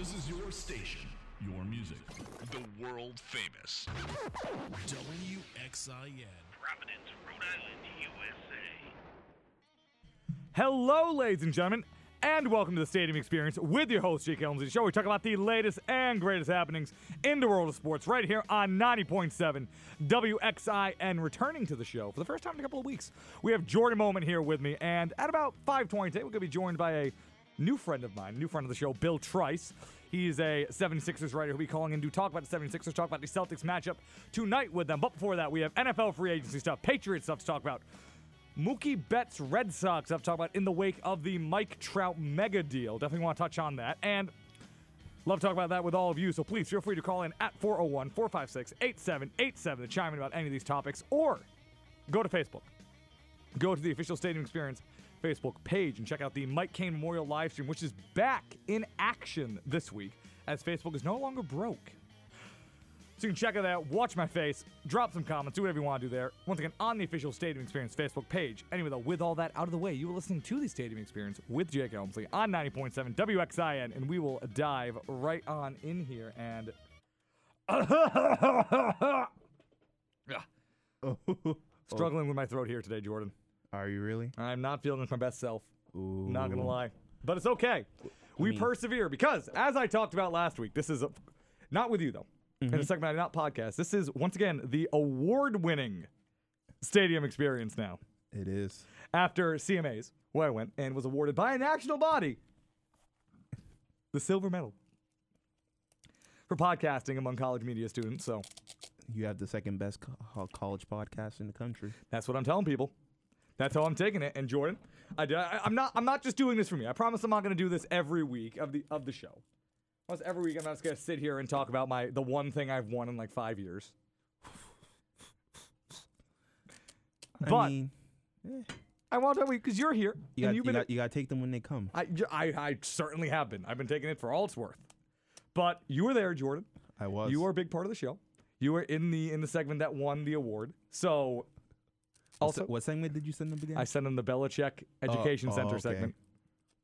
This is your station, your music. The world famous WXIN. Providence, Rhode Island, USA. Hello, ladies and gentlemen, and welcome to the Stadium Experience with your host, Jake Elmsley. The show we talk about the latest and greatest happenings in the world of sports right here on 90.7 WXIN. Returning to the show for the first time in a couple of weeks, we have Jordan Moment here with me, and at about 5:20 today, we're going to be joined by a new friend of mine, new friend of the show, Bill Trice. He's a 76ers writer who'll be calling in to talk about the 76ers, talk about the Celtics matchup tonight with them. But before that, we have NFL free agency stuff, Patriots stuff to talk about. Mookie Betts Red Sox I've talked about in the wake of the Mike Trout mega deal. Definitely want to touch on that. And love to talk about that with all of you. So please feel free to call in at 401 456 8787 to chime in about any of these topics or go to Facebook. Go to the official Stadium Experience Facebook page and check out the Mike Kane Memorial live stream, which is back in action this week as Facebook is no longer broke. So you can check it out, watch my face, drop some comments, do whatever you want to do there. Once again, on the official Stadium Experience Facebook page. Anyway, though, with all that out of the way, you are listening to the Stadium Experience with Jake Elmsley on 90.7 WXIN, and we will dive right on in here and. Struggling with my throat here today, Jordan. Are you really? I'm not feeling my best self. Ooh. Not gonna lie, but it's okay. We persevere because, as I talked about last week, this is a, not with you though. In a mm-hmm. segment, I not podcast. This is once again the award-winning stadium experience now. It is. After CMAs, where I went and was awarded by a national body the silver medal for podcasting among college media students. So You have the second best co- college podcast in the country. That's what I'm telling people. That's how I'm taking it. And Jordan, I, I, am not. I'm not just doing this for me. I promise I'm not going to do this every week of the of the show. Plus, every week I'm not just going to sit here and talk about my the one thing I've won in like five years. But I mean, eh, I want to because you're here you got, and you, you've been. got, you got to take them when they come. I, I I certainly have been. I've been taking it for all it's worth. But you were there, Jordan. I was. You were a big part of the show. You were in the in the segment that won the award. So also what segment did you send them again? I sent them the Belichick Education oh, Center okay. segment.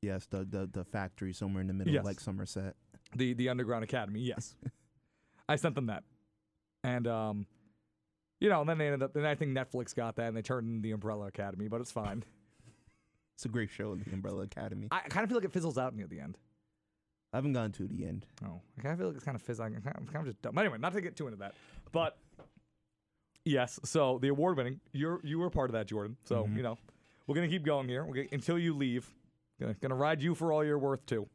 yes, the, the the factory somewhere in the middle, Yes. like Somerset. the the underground academy yes i sent them that and um you know and then they ended up then i think netflix got that and they turned in the umbrella academy but it's fine It's a great show, The Umbrella Academy. I, i kind of feel like it fizzles out near the end I haven't gone to the end. oh i kind of feel like it's kind of fizzling it's kind of just dumb anyway not to get too into that but yes so the award winning you're you were part of that jordan so you know we're gonna keep going here gonna, until you leave gonna, gonna ride you for all you're worth too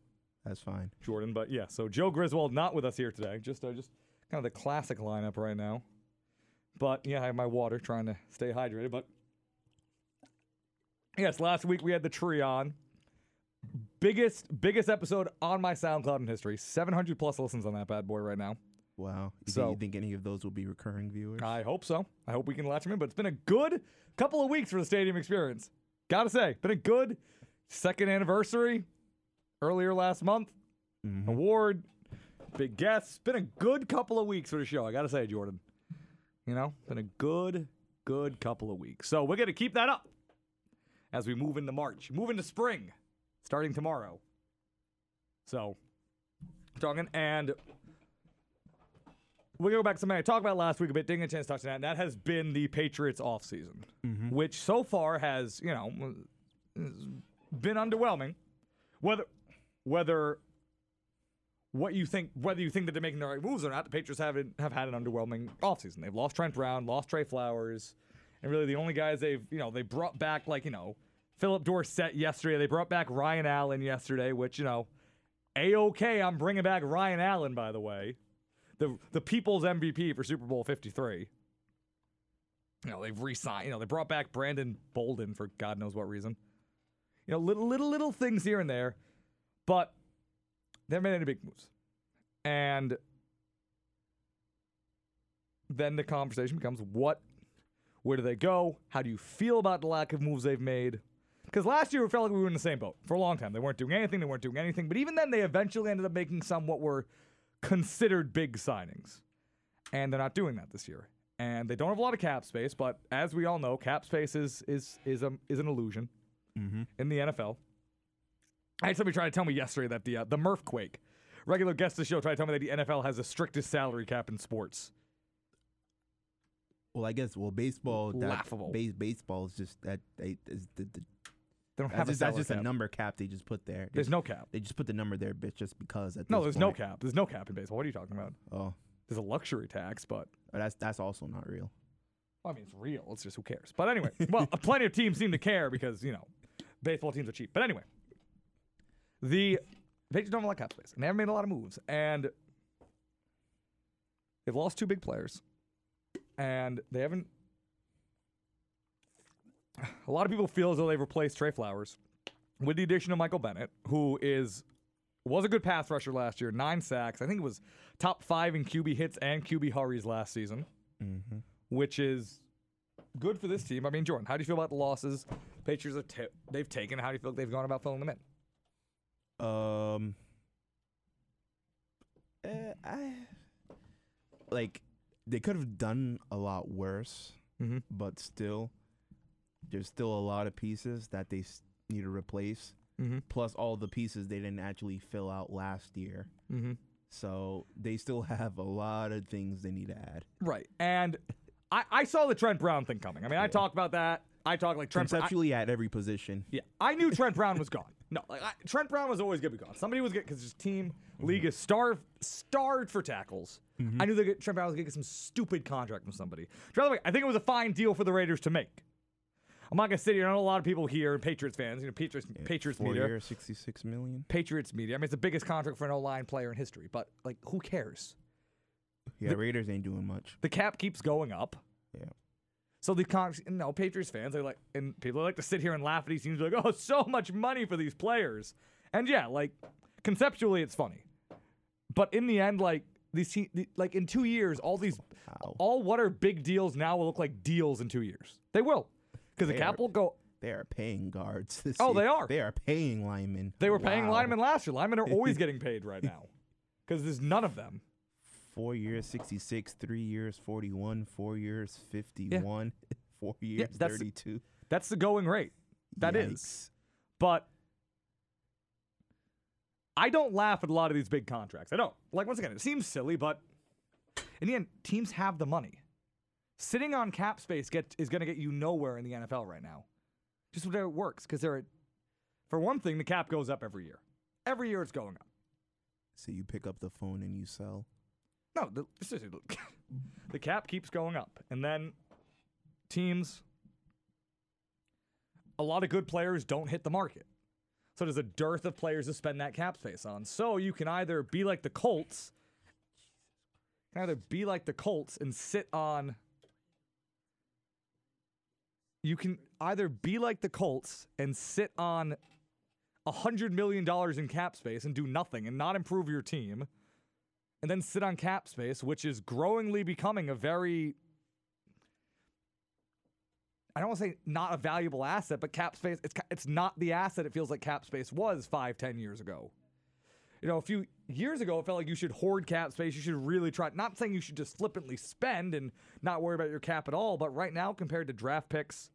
That's fine. Jordan. But yeah, so Joe Griswold not with us here today. Just uh, just kind of the classic lineup right now. But yeah, I have my water trying to stay hydrated. But yes, last week we had the tree on. Biggest biggest episode on my SoundCloud in history. 700 plus listens on that bad boy right now. Wow. You, So- think, you think any of those will be recurring viewers? I hope so. I hope we can latch them in. But it's been a good couple of weeks for the stadium experience. Gotta say, been a good second anniversary earlier last month. Mm-hmm. Award, big guests. Been a good couple of weeks for the show. I gotta say, Jordan. You know, been a good, good couple of weeks. So we're gonna keep that up as we move into March, move into spring, starting tomorrow. So, talking and we go back to something I talked about last week a bit, didn't get a chance to touch on that, and that has been the Patriots offseason, mm-hmm. which so far has, you know, been underwhelming. Whether whether what you think whether you think that they're making the right moves or not, the Patriots haven't have had an underwhelming offseason. They've lost Trent Brown, lost Trey Flowers, and really the only guys they've you know they brought back like you know Philip Dorsett yesterday. They brought back Ryan Allen yesterday, which you know a okay. I'm bringing back Ryan Allen by the way, the the people's MVP for Super Bowl 53. You know they've re-signed. You know they brought back Brandon Bolden for God knows what reason. You know little little little things here and there, but they haven't made any big moves. And then the conversation becomes what, where do they go? How do you feel about the lack of moves they've made? Because last year it felt like we were in the same boat for a long time. They weren't doing anything, they weren't doing anything. But even then, they eventually ended up making some what were considered big signings. And they're not doing that this year. And they don't have a lot of cap space, but as we all know, cap space is is is a, is an illusion in the NFL. I had somebody try to tell me yesterday that the uh, the Murphquake regular guest of the show tried to tell me that the NFL has the strictest salary cap in sports. Well, I guess well baseball. That, Laughable. Base, baseball is just that. They, is the, the, They don't that's a just, that's just cap. a number cap they just put there. They There's just, no cap. They just put the number there, bitch, just because. At No, there's no cap. There's no cap in baseball. What are you talking about? Oh, There's a luxury tax, but that's that's also not real. I mean, it's real. It's just who cares. But anyway, well, plenty of teams seem to care because you know, baseball teams are cheap. But anyway, the Patriots don't have a lot of cap space, and they haven't made a lot of moves, and they've lost two big players, and they haven't. A lot of people feel as though they've replaced Trey Flowers with the addition of Michael Bennett, who is was a good pass rusher last year, nine sacks. I think it was top five in QB hits and QB hurries last season Mm-hmm. which is good for this team. I mean, Jordan, how do you feel about the losses Patriots have ta- they've taken? How do you feel like they've gone about filling them in? Um, eh, I like they could have done a lot worse, Mm-hmm. but still, there's still a lot of pieces that they s- need to replace. Mm-hmm. Plus, all the pieces they didn't actually fill out last year, Mm-hmm. so they still have a lot of things they need to add. Right. And I, I saw the Trent Brown thing coming. I mean, I talked about that. I talked like Trent Brown. Conceptually, at every position. Yeah, I knew Trent Brown was gone. No, like I, Trent Brown was always gonna be gone. Somebody was gonna because his team league is starved, starved for tackles. I knew that Trent Brown was gonna get some stupid contract from somebody. By the way, I think it was a fine deal for the Raiders to make. I'm not gonna sit here. I know a lot of people here, Patriots fans, you know, Patriots, Patriots Four media, years, sixty-six million. Patriots media. I mean, it's the biggest contract for an O-line player in history. But like, who cares? Yeah, Raiders ain't doing much. The cap keeps going up. Yeah. So the con- no Patriots fans, they like, and people like to sit here and laugh at these teams, like, oh, so much money for these players, and yeah, like conceptually, it's funny, but in the end, like these, te- the, like in two years, all these, all what are big deals now will look like deals in two years. They will, because the cap are- will go. They are paying guards. This Oh, year. they are. They are paying linemen. They were paying Wow. linemen last year. Linemen are always getting paid right now, because there's none of them. Four years, 66. Three years, 41. Four years, 51. Four years, that's- 32. That's the going rate. That is. Yikes. But I don't laugh at a lot of these big contracts. I don't. Like, once again, it seems silly, but in the end, teams have the money. Sitting on cap space get, is going to get you nowhere in the NFL right now. Just where it works. Because they're, for one thing, the cap goes up every year. Every year it's going up. So you pick up the phone and you sell. No, the, the- cap keeps going up. And then teams, a lot of good players don't hit the market. So there's a dearth of players to spend that cap space on. So you can either be like the Colts, you can either be like the Colts and sit on. You can either be like the Colts and sit on a hundred million dollars in cap space and do nothing and not improve your team, and then sit on cap space, which is growingly becoming a very I don't want to say not a valuable asset, but cap space, it's, it's not the asset it feels like cap space was five, ten years ago. You know, a few years ago, it felt like you should hoard cap space. You should really try. Not saying you should just flippantly spend and not worry about your cap at all, but right now, compared to draft picks,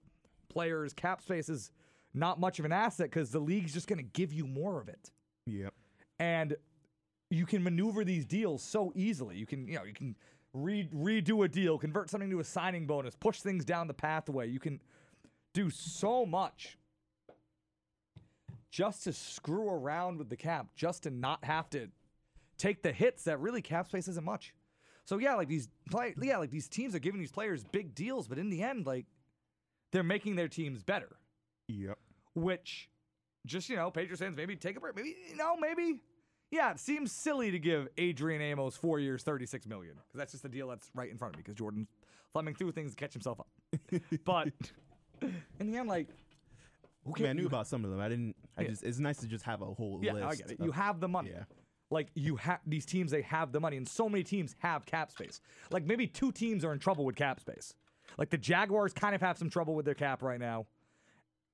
players, cap space is not much of an asset because the league's just going to give you more of it Yep. and you can maneuver these deals so easily. You can, you know, you can re- redo a deal, convert something to a signing bonus, push things down the pathway. You can do so much just to screw around with the cap, just to not have to take the hits that really cap space isn't much. So yeah, like these play, yeah, like these teams are giving these players big deals, but in the end, like they're making their teams better Yep. which just you know, Patriots fans maybe take a break. Maybe you know, maybe yeah, it seems silly to give Adrian Amos four years, thirty six million because that's just the deal that's right in front of me. Because Jordan thumbing through things to catch himself up, but in the end, like who I, mean, I knew about some of them. I didn't. I Yeah. just. It's nice to just have a whole Yeah, list. I get it. of- You have the money. yeah. Like you have these teams, they have the money, and so many teams have cap space. Like maybe two teams are in trouble with cap space. Like the Jaguars kind of have some trouble with their cap right now.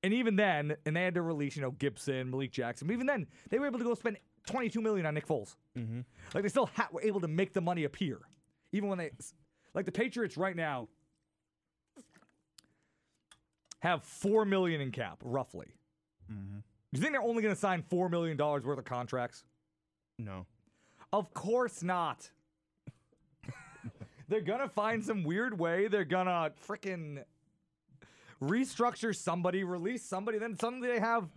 And even then, and they had to release, you know, Gibson, Malik Jackson. But even then, they were able to go spend 22 million on Nick Foles. Mm-hmm. Like they still ha- were able to make the money appear, even when they, like the Patriots right now, have four million in cap roughly. Mm-hmm. Do you think they're only going to sign four million dollars worth of contracts? No. Of course not. They're gonna find some weird way. They're gonna frickin' restructure somebody, release somebody, then suddenly they have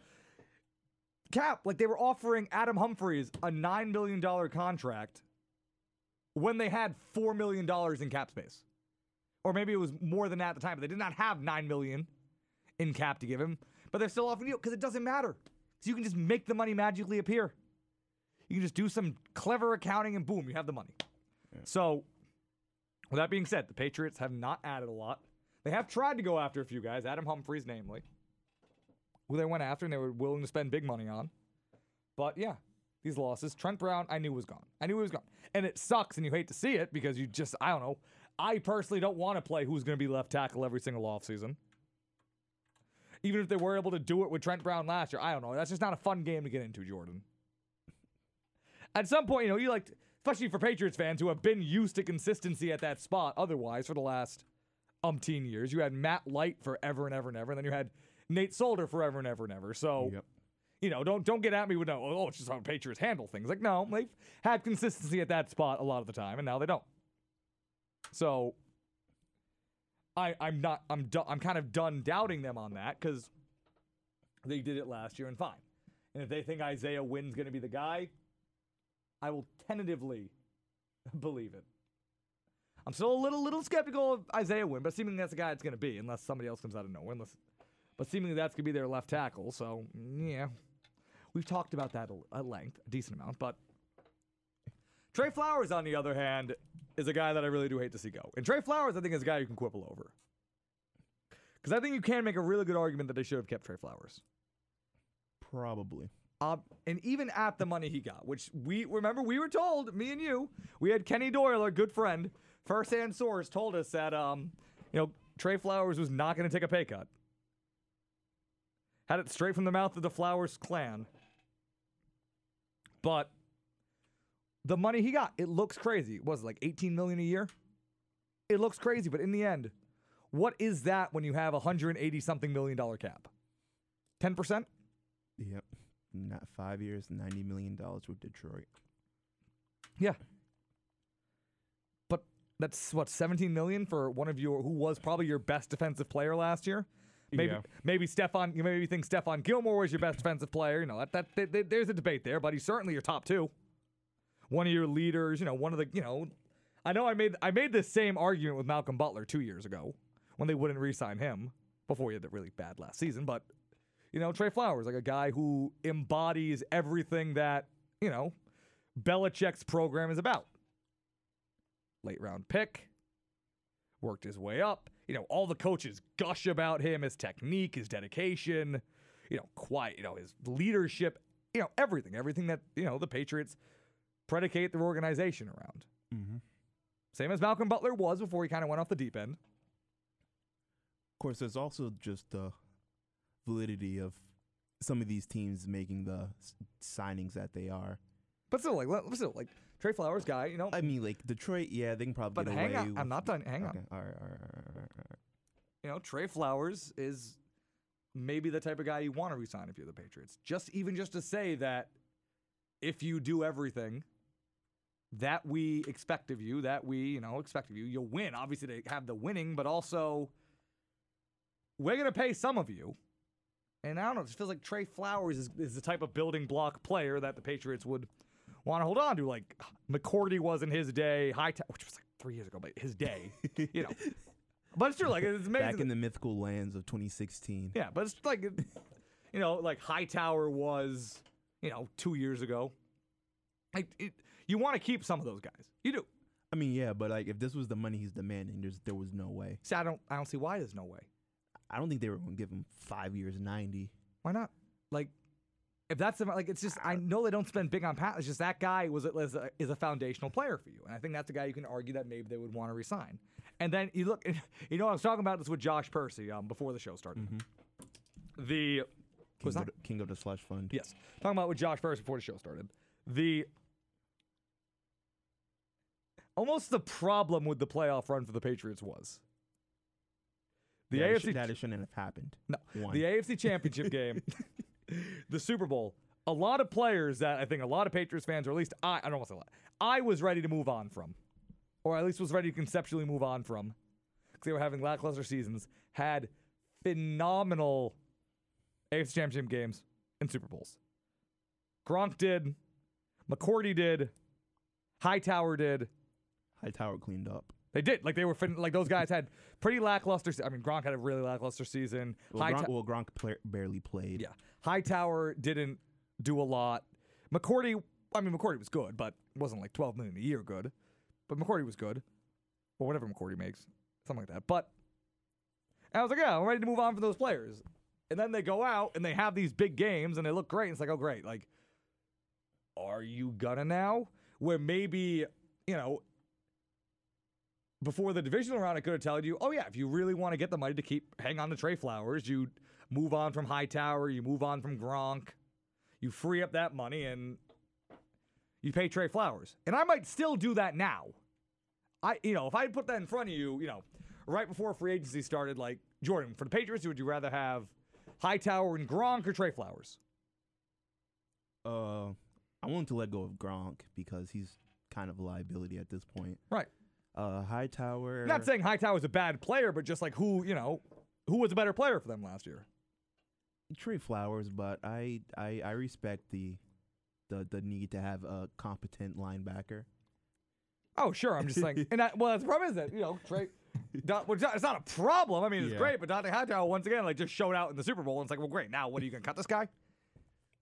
cap. Like they were offering Adam Humphries a nine million dollar contract when they had four million dollars in cap space, or maybe it was more than that at the time. But they did not have 9 million in cap to give him, but they're still offering you because it doesn't matter. So you can just make the money magically appear. You can just do some clever accounting and boom, you have the money. So, with that being said, the Patriots have not added a lot. They have tried to go after a few guys, Adam Humphries, namely, who they went after and they were willing to spend big money on. But yeah, these losses. Trent Brown, I knew was gone. I knew he was gone. And it sucks and you hate to see it because you just, I don't know. I personally don't want to play who's going to be left tackle every single offseason. Even if they were able to do it with Trent Brown last year, I don't know. That's just not a fun game to get into, Jordan. At some point, you know, you like, especially for Patriots fans who have been used to consistency at that spot otherwise for the last umpteen years. You had Matt Light forever and ever and ever, and then you had Nate Solder forever and ever and ever. So, Yep. you know, don't don't get at me with no, oh, it's just how Patriots handle things. Like, no, they've had consistency at that spot a lot of the time, and now they don't. So, I I'm not I'm do- I'm kind of done doubting them on that because they did it last year and fine. And if they think Isaiah Wynn's going to be the guy, I will tentatively believe it. I'm still a little little skeptical of Isaiah Wynn, but seemingly that's the guy it's going to be, unless somebody else comes out of nowhere. Unless, but seemingly that's going to be their left tackle. So yeah, we've talked about that at length, a decent amount. But Trey Flowers, on the other hand, is a guy that I really do hate to see go. And Trey Flowers, I think, is a guy you can quibble over. Because I think you can make a really good argument that they should have kept Trey Flowers. Probably. Uh, and even at the money he got, which we remember we were told, me and you, we had Kenny Doyle, our good friend, first-hand source, told us that um, you know, Trey Flowers was not to take a pay cut. Had it straight from the mouth of the Flowers clan. But the money he got, it looks crazy. It was like 18 million a year? It looks crazy, but in the end, what is that when you have a 180 something million dollar cap? 10%? Yep. Not five years, ninety million dollars with Detroit. Yeah. But that's what 17 million for one of your who was probably your best defensive player last year. Maybe Yeah. maybe Stephon you maybe think Stephon Gilmore was your best defensive player. You know that, that th- th- there's a debate there, but he's certainly your top two. One of your leaders. You know one of the you know. I know I made I made this same argument with Malcolm Butler two years ago when they wouldn't re-sign him before he had the really bad last season, but. You know, Trey Flowers, like a guy who embodies everything that, you know, Belichick's program is about. Late round pick, worked his way up. You know, all the coaches gush about him, his technique, his dedication, you know, quiet, you know, his leadership, you know, everything, everything that, you know, the Patriots predicate their organization around. Mm-hmm. Same as Malcolm Butler was before he kind of went off the deep end. Of course, there's also just the validity of some of these teams making the s- signings that they are. But still, like, let- still, like, Trey Flowers guy, you know, I mean, like Detroit, yeah, they can probably but get hang away. on, I'm not done. Hang on. Okay, all right, all right, all right, all right, all right. you know, Trey Flowers is maybe the type of guy you want to resign if you're the Patriots. Just even just to say that if you do everything that we expect of you, that we, you know, expect of you, you'll win. Obviously they have the winning, but also we're gonna pay some of you. And I don't know, it just feels like Trey Flowers is, is the type of building block player that the Patriots would want to hold on to. Like McCourty was in his day, high which was like three years ago, but his day, you know. But it's true, like it's amazing. Back in the mythical lands of 2016. Yeah, but it's like, you know, like Hightower was, you know, two years ago. Like, it, you want to keep some of those guys. You do. I mean, yeah, but like if this was the money he's demanding, there's there was no way. See, I don't, I don't see why there's no way. I don't think they were going to give him five years, 90. Why not? Like, if that's the, like, it's just I know they don't spend big on Pat. It's just that guy was a, is, a, is a foundational player for you, and I think that's a guy you can argue that maybe they would want to resign. And then you look, you know, I was talking about this with Josh Percy um, before the show started. The King, was of that the, King of the slush fund. Yes. Talking about with Josh Percy before the show started. The almost the problem with the playoff run for the Patriots was the that, AFC sh- that it shouldn't have happened. no, One. the AFC Championship game, the Super Bowl. a lot of players that I think a lot of Patriots fans, or at least I, I don't want to say a lot, I was ready to move on from, or at least was ready to conceptually move on from, because they were having lackluster seasons, had phenomenal AFC Championship games and Super Bowls. Gronk did, McCourty did, Hightower did. Hightower cleaned up. They did. Like they were fin- like those guys had pretty lackluster. se- I mean, Gronk had a really lackluster season. Well, Highta- Gronk, well, Gronk barely played. yeah, Hightower didn't do a lot. McCourty, I mean, McCourty was good, but wasn't like 12 million a year good. But McCourty was good, or whatever McCourty makes, something like that. But I was like, yeah, I'm ready to move on from those players. And then they go out and they have these big games and they look great. And it's like, oh, great. Like, are you gonna now? Where maybe you know before the divisional round, I could have told you, oh yeah, if you really want to get the money to keep hang on to Trey Flowers, you move on from Hightower, you move on from Gronk, you free up that money and you pay Trey Flowers. And I might still do that now. I you know, if I put that in front of you, you know, right before free agency started, like Jordan, for the Patriots, would you rather have Hightower and Gronk or Trey Flowers? Uh, I want to let go of Gronk because he's kind of a liability at this point. Right. Uh, Hightower. Not saying Hightower's a bad player, but just like who, you know, who was a better player for them last year? Trey Flowers, but I, I I respect the the the need to have a competent linebacker. Oh, sure. I'm just saying. and that, well, that's the problem is that, you know, Trey. Don, well, it's, not, it's not a problem. I mean, it's Yeah. great, but Dont'a Hightower, once again, like, just showed out in the Super Bowl. And it's like, well, great. Now, what are you going to cut this guy?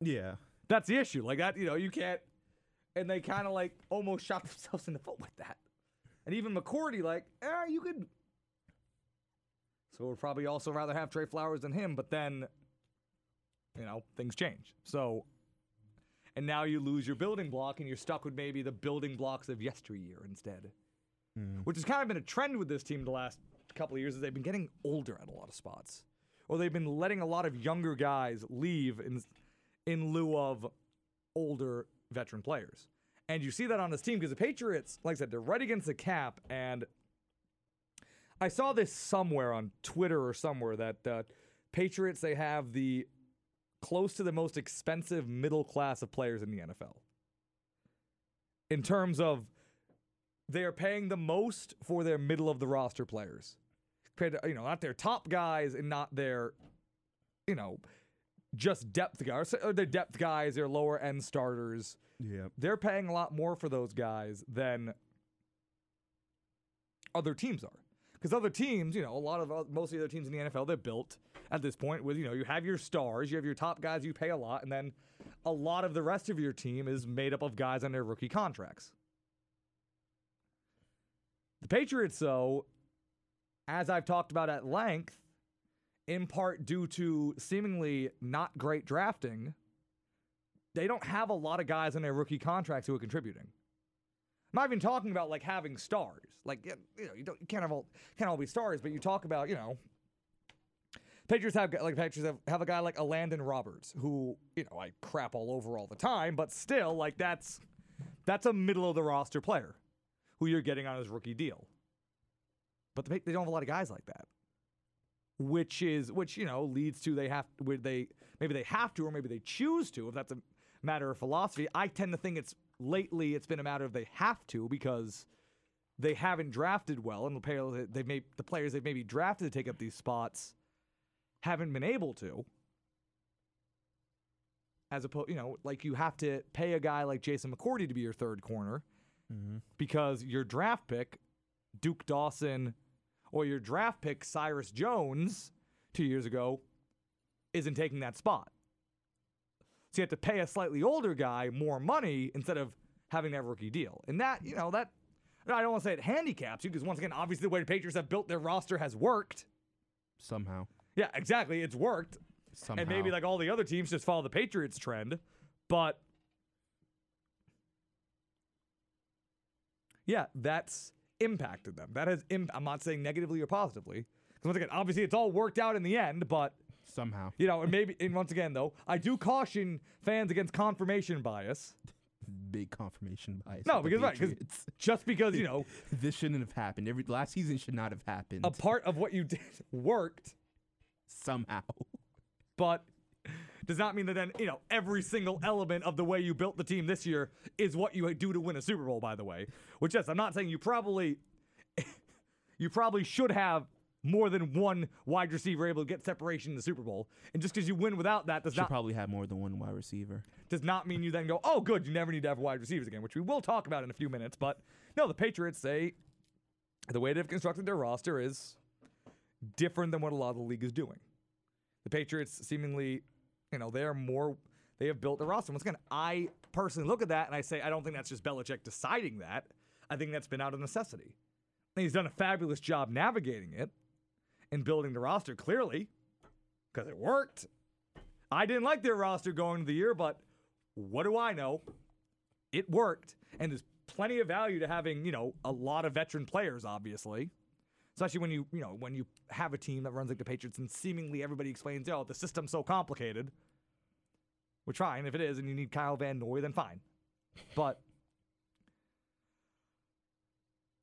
Yeah. That's the issue. Like, that, you know, you can't. And they kind of, like, almost shot themselves in the foot with that. And even McCourty, like, eh, you could. So we'd probably also rather have Trey Flowers than him, but then, you know, things change. So. And now you lose your building block, and you're stuck with maybe the building blocks of yesteryear instead which has kind of been a trend with this team the last couple of years is they've been getting older at a lot of spots or they've been letting a lot of younger guys leave in in lieu of older veteran players and you see that on this team because the patriots like i said they're right against the cap and i saw this somewhere on twitter or somewhere that uh, patriots they have the close to the most expensive middle class of players in the nfl in terms of they are paying the most for their middle of the roster players. Compared to, you know, not their top guys and not their, you know, just depth guys. Or their depth guys, their lower end starters. Yeah. They're paying a lot more for those guys than other teams are. Because other teams, you know, a lot of uh, most of the other teams in the NFL, they're built at this point with, you know, you have your stars, you have your top guys you pay a lot, and then a lot of the rest of your team is made up of guys on their rookie contracts. The Patriots, though, as I've talked about at length, in part due to seemingly not great drafting, they don't have a lot of guys on their rookie contracts who are contributing. I'm not even talking about like having stars. Like you know, you don't you can't have all can't all be stars, but you talk about you know. Patriots have like Patriots have, have a guy like a Landon Roberts who you know I crap all over all the time, but still like that's that's a middle of the roster player who you're getting on his rookie deal. But the, they don't have a lot of guys like that, which is which you know leads to they have where they maybe they have to or maybe they choose to if that's a matter of philosophy. I tend to think it's lately it's been a matter of they have to because they haven't drafted well and the players they may the players they've maybe drafted to take up these spots haven't been able to. As opposed, you know, like you have to pay a guy like Jason McCourty to be your third corner mm-hmm. because your draft pick, Duke Dawson, or your draft pick, Cyrus Jones, two years ago, isn't taking that spot. So you have to pay a slightly older guy more money instead of having that rookie deal. And that, you know, that, I don't want to say it handicaps you because, once again, obviously the way the Patriots have built their roster has worked. Somehow. Yeah, exactly. It's worked. Somehow. And maybe like all the other teams just follow the Patriots trend. But yeah, that's impacted them. That has, Im- I'm not saying negatively or positively. Because once again, obviously it's all worked out in the end, but somehow. you know, and maybe, and once again though, I do caution fans against confirmation bias. Big confirmation bias. No, because right, because just because you know this shouldn't have happened. Every last season should not have happened. a part of what you did worked, somehow. but does not mean that then, you know, every single element of the way you built the team this year is what you do to win a Super Bowl, by the way. Which, yes, I'm not saying you probably you probably should have more than one wide receiver able to get separation in the Super Bowl. And just because you win without that does Should not probably have more than one wide receiver. does not mean you then go, oh, good, you never need to have wide receivers again, which we will talk about in a few minutes. But no, the Patriots say the way they've constructed their roster is different than what a lot of the league is doing. The Patriots seemingly, you know, they are more, they have built their roster. Once again, I personally look at that and I say, I don't think that's just Belichick deciding that. I think that's been out of necessity. And he's done a fabulous job navigating it and building the roster, clearly, because it worked. I didn't like their roster going into the year, but what do I know? It worked, and there's plenty of value to having you know a lot of veteran players, obviously. Especially when you you know when you have a team that runs like the Patriots, and seemingly everybody explains, "Oh, the system's so complicated." We're trying. if it is, and you need Kyle Van Noy, then fine. But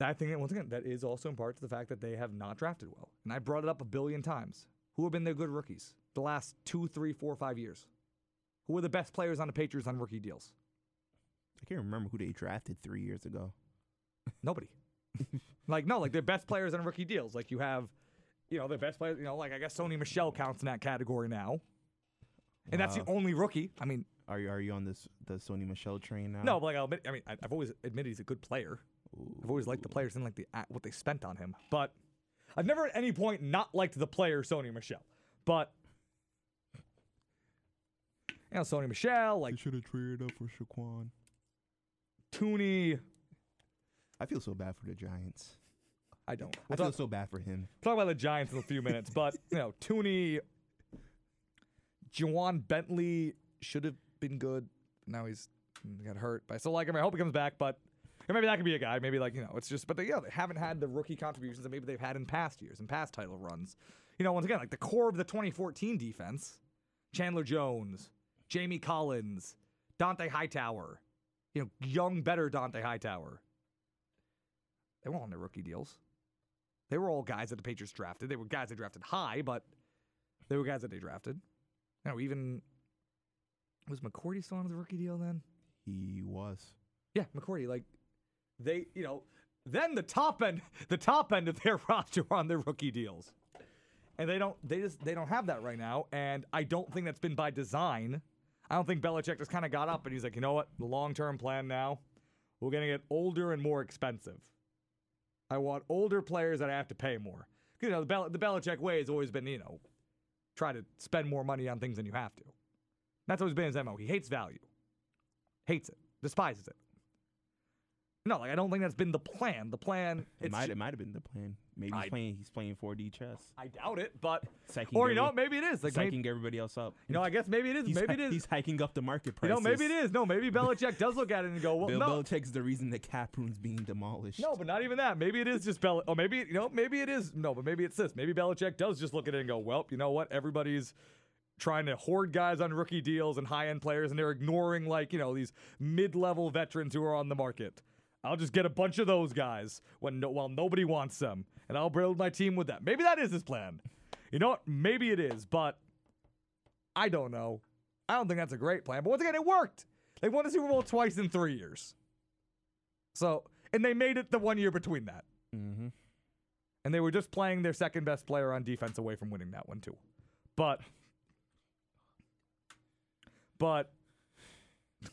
I think that once again that is also in part to the fact that they have not drafted well, and I brought it up a billion times. Who have been their good rookies the last two, three, four, five years? Who are the best players on the Patriots on rookie deals? I can't remember who they drafted three years ago. Nobody. like no, like their best players on rookie deals. Like you have, you know, their best players. You know, like I guess Sony Michel counts in that category now, and that's the uh, only rookie. I mean, Are you are you on this the Sony Michel train now? no, but like I'll admit, I mean, I- I've always admitted he's a good player. I've always liked the players and like the what they spent on him, but I've never at any point not liked the player Sony Michel. But you know, Sony Michel, like They should have traded up for Saquon. Tooney. I feel so bad for the Giants. I don't. I We'll feel talk, so bad for him. talk about the Giants in a few minutes, but you know, Tooney, Ja'Whaun Bentley should have been good. Now he's got hurt. But I still like him. I hope he comes back, but or maybe that could be a guy. Maybe like you know, it's just. But they, yeah, they haven't had the rookie contributions that maybe they've had in past years and past title runs. You know, once again, like the core of the 2014 defense: Chandler Jones, Jamie Collins, Dont'a Hightower. You know, young, better Dont'a Hightower. They weren't on their rookie deals. They were all guys that the Patriots drafted. They were guys they drafted high, but they were guys that they drafted. You know, even was McCourty still on the rookie deal then? He was. Yeah, McCourty. Like they, you know, then the top end, the top end of their roster on their rookie deals, and they don't, they just, they don't have that right now. And I don't think that's been by design. I don't think Belichick just kind of got up and he's like, you know what, the long term plan now, we're gonna get older and more expensive. I want older players that I have to pay more. You know, the, Bel- the Belichick way has always been, you know, try to spend more money on things than you have to. That's always been his MO. He hates value, hates it, despises it. No, like I don't think that's been the plan. The plan, It might it might have been the plan. Maybe I- he's playing he's playing 4D chess. I doubt it, but Psyching or you know, maybe it is. Like maybe, everybody else up. you know, I guess maybe it is. he's, maybe it is. He's hiking up the market You prices. know, maybe it is. No, maybe Belichick does look at it and go, well, Bill no, Belichick's the reason the cap room's being demolished. no, but not even that. Maybe it is just Bel. Or maybe you know, maybe it is. No, but maybe it's this. Maybe Belichick does just look at it and go, well, you know what? Everybody's trying to hoard guys on rookie deals and high end players, and they're ignoring like you know these mid level veterans who are on the market. I'll just get a bunch of those guys when no, while nobody wants them, and I'll build my team with that. Maybe that is his plan. You know what? Maybe it is, but I don't know. I don't think that's a great plan. But once again, it worked. They won the Super Bowl twice in three years. So, and they made it the one year between that. Mm-hmm. And they were just playing their second best player on defense away from winning that one too. But but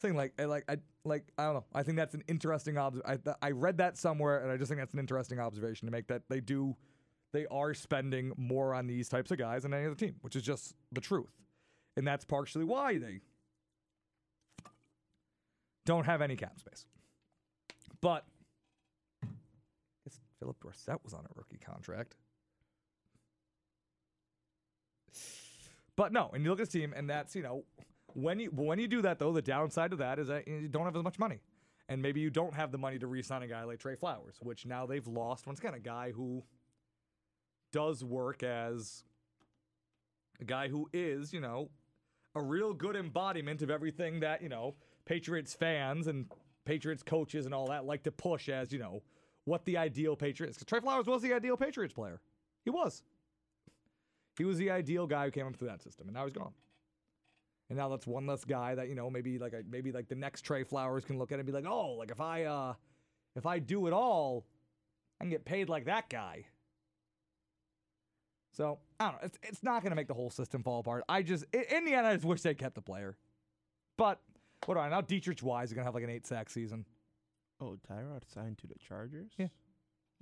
thing like I like I like I don't know. I think that's an interesting obs. I I read that somewhere, and I just think that's an interesting observation to make. That they do, they are spending more on these types of guys than any other team, which is just the truth, and that's partially why they don't have any cap space. But I guess Philip Dorsett was on a rookie contract. But no, and you look at this team, and that's you know when you when you do that though, the downside of that is that you don't have as much money, and maybe you don't have the money to re-sign a guy like Trey Flowers, which now they've lost once again a guy who does work as a guy who is you know a real good embodiment of everything that you know Patriots fans and Patriots coaches and all that like to push as you know what the ideal Patriots. Because Trey Flowers was the ideal Patriots player. He was. He was the ideal guy who came up through that system, and now he's gone. And now that's one less guy that, you know, maybe like a, maybe like the next Trey Flowers can look at and be like, "Oh, like if I uh if I do it all, I can get paid like that guy." So, I don't know. It's, it's not going to make the whole system fall apart. I just in the end I just wish they kept the player. But what do I now Deatrich Wise is going to have like an 8 sack season. Oh, Tyrod signed to the Chargers. Yeah.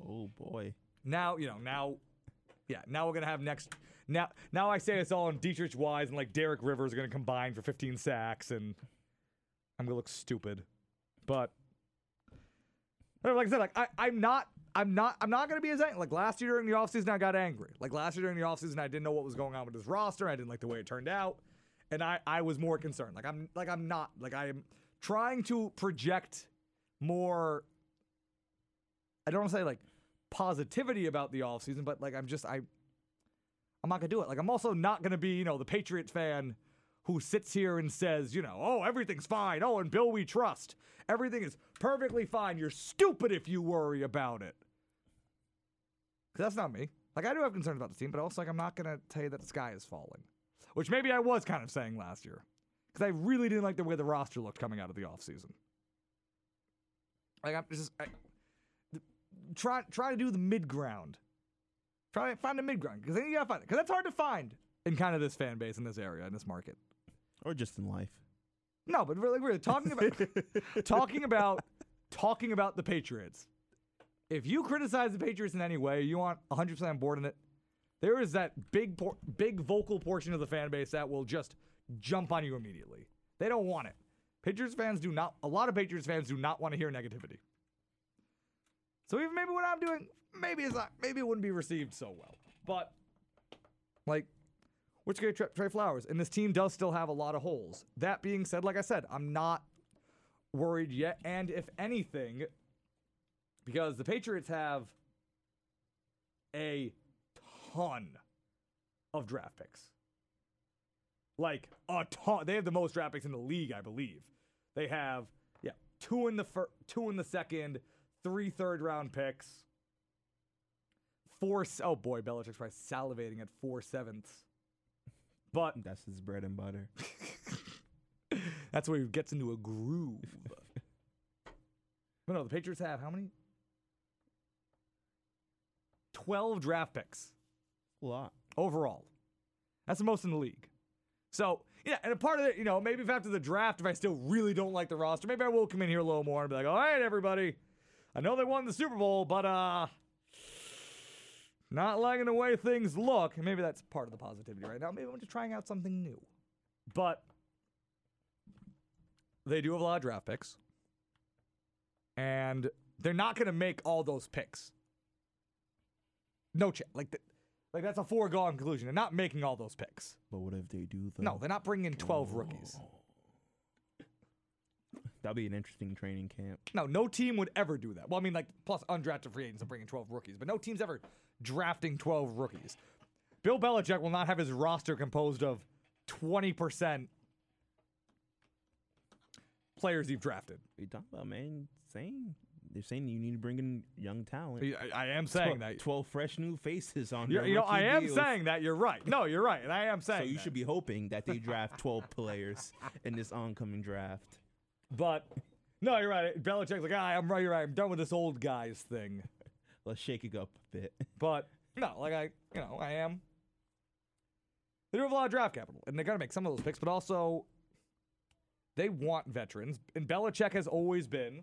Oh boy. Now, you know, now, yeah, now we're gonna have next. Now, now I say this all on Deatrich Wise and like Derek Rivers are gonna combine for 15 sacks, and I'm gonna look stupid. But like I said, like I, I'm not, I'm not, I'm not gonna be as angry. Like last year during the offseason, I got angry. Like last year during the offseason, I didn't know what was going on with this roster. I didn't like the way it turned out, and I, I was more concerned. Like I'm, like I'm not, like I am trying to project more I don't want to say like positivity about the offseason, but like I'm just I I'm not gonna do it. Like I'm also not gonna be, you know, the Patriots fan who sits here and says, you know, oh, everything's fine. Oh, and Bill we trust. Everything is perfectly fine. You're stupid if you worry about it. Cause that's not me. Like I do have concerns about the team, but also like I'm not gonna tell you that the sky is falling. Which maybe I was kind of saying last year. Because I really didn't like the way the roster looked coming out of the offseason. Like I'm just I, try try to do the mid ground. Try find a mid ground because then you gotta find it because that's hard to find in kind of this fan base in this area in this market. Or just in life. No, but really, really talking about talking about talking about the Patriots. If you criticize the Patriots in any way, you want 100% on board in it. There is that big, por- big vocal portion of the fan base that will just jump on you immediately. They don't want it. Patriots fans do not. A lot of Patriots fans do not want to hear negativity. So even maybe what I'm doing, maybe it's not. Maybe it wouldn't be received so well. But like, which get Trey, Trey Flowers, and this team does still have a lot of holes. That being said, like I said, I'm not worried yet. And if anything, because the Patriots have a ton of draft picks. Like a ton. They have the most draft picks in the league, I believe. They have yeah, two in the fir- two in the second, three third round picks. Four oh boy, Belichick's probably salivating at four sevenths. But That's his bread and butter. that's where he gets into a groove. but no, the Patriots have how many? 12 draft picks A lot. overall. That's the most in the league. So, yeah, and a part of it, you know, maybe if after the draft, if I still really don't like the roster, maybe I will come in here a little more and be like, all right, everybody, I know they won the Super Bowl, but uh not liking the way things look. Maybe that's part of the positivity right now. Maybe I'm just trying out something new. But they do have a lot of draft picks. And they're not going to make all those picks. No chance. Like, th- like that's a foregone conclusion. They're not making all those picks. But what if they do though? No, they're not bringing in 12 rookies. That'd be an interesting training camp. No, no team would ever do that. Well, I mean, like, plus undrafted free agents are bringing 12 rookies, but no team's ever drafting 12 rookies. Bill Belichick will not have his roster composed of 20% players you've drafted. What are you talking about, man? Saying they're saying you need to bring in young talent. I, I am saying Tw- that. Twelve fresh new faces on. You know, I am deals. saying that. You're right. No, you're right. And I am saying. So you that. should be hoping that they draft twelve players in this oncoming draft. But, no, you're right. Belichick's like, ah, I'm right, you're right. I'm done with this old guys thing. Let's shake it up a bit. But no, like I, you know, I am. They do have a lot of draft capital, and they got to make some of those picks, but also they want veterans. And Belichick has always been.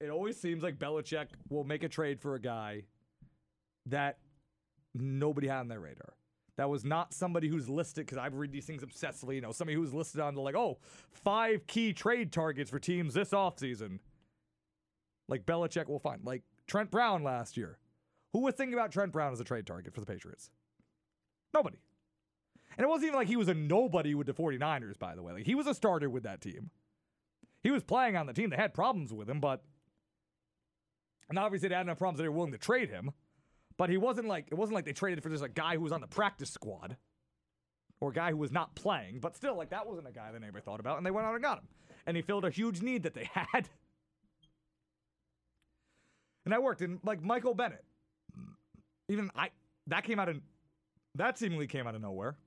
It always seems like Belichick will make a trade for a guy that nobody had on their radar. That was not somebody who's listed because I read these things obsessively. You know, somebody who's listed on the like, oh, five key trade targets for teams this offseason. Like Belichick will find. Like Trent Brown last year. Who was thinking about Trent Brown as a trade target for the Patriots? Nobody. And it wasn't even like he was a nobody with the 49ers, by the way. Like he was a starter with that team. He was playing on the team. They had problems with him, but and obviously they had enough problems that they were willing to trade him. But he wasn't like it wasn't like they traded for just a guy who was on the practice squad or a guy who was not playing. But still, like that wasn't a guy that anybody thought about, and they went out and got him. And he filled a huge need that they had. And that worked. And like Michael Bennett, even I that came out of that seemingly came out of nowhere.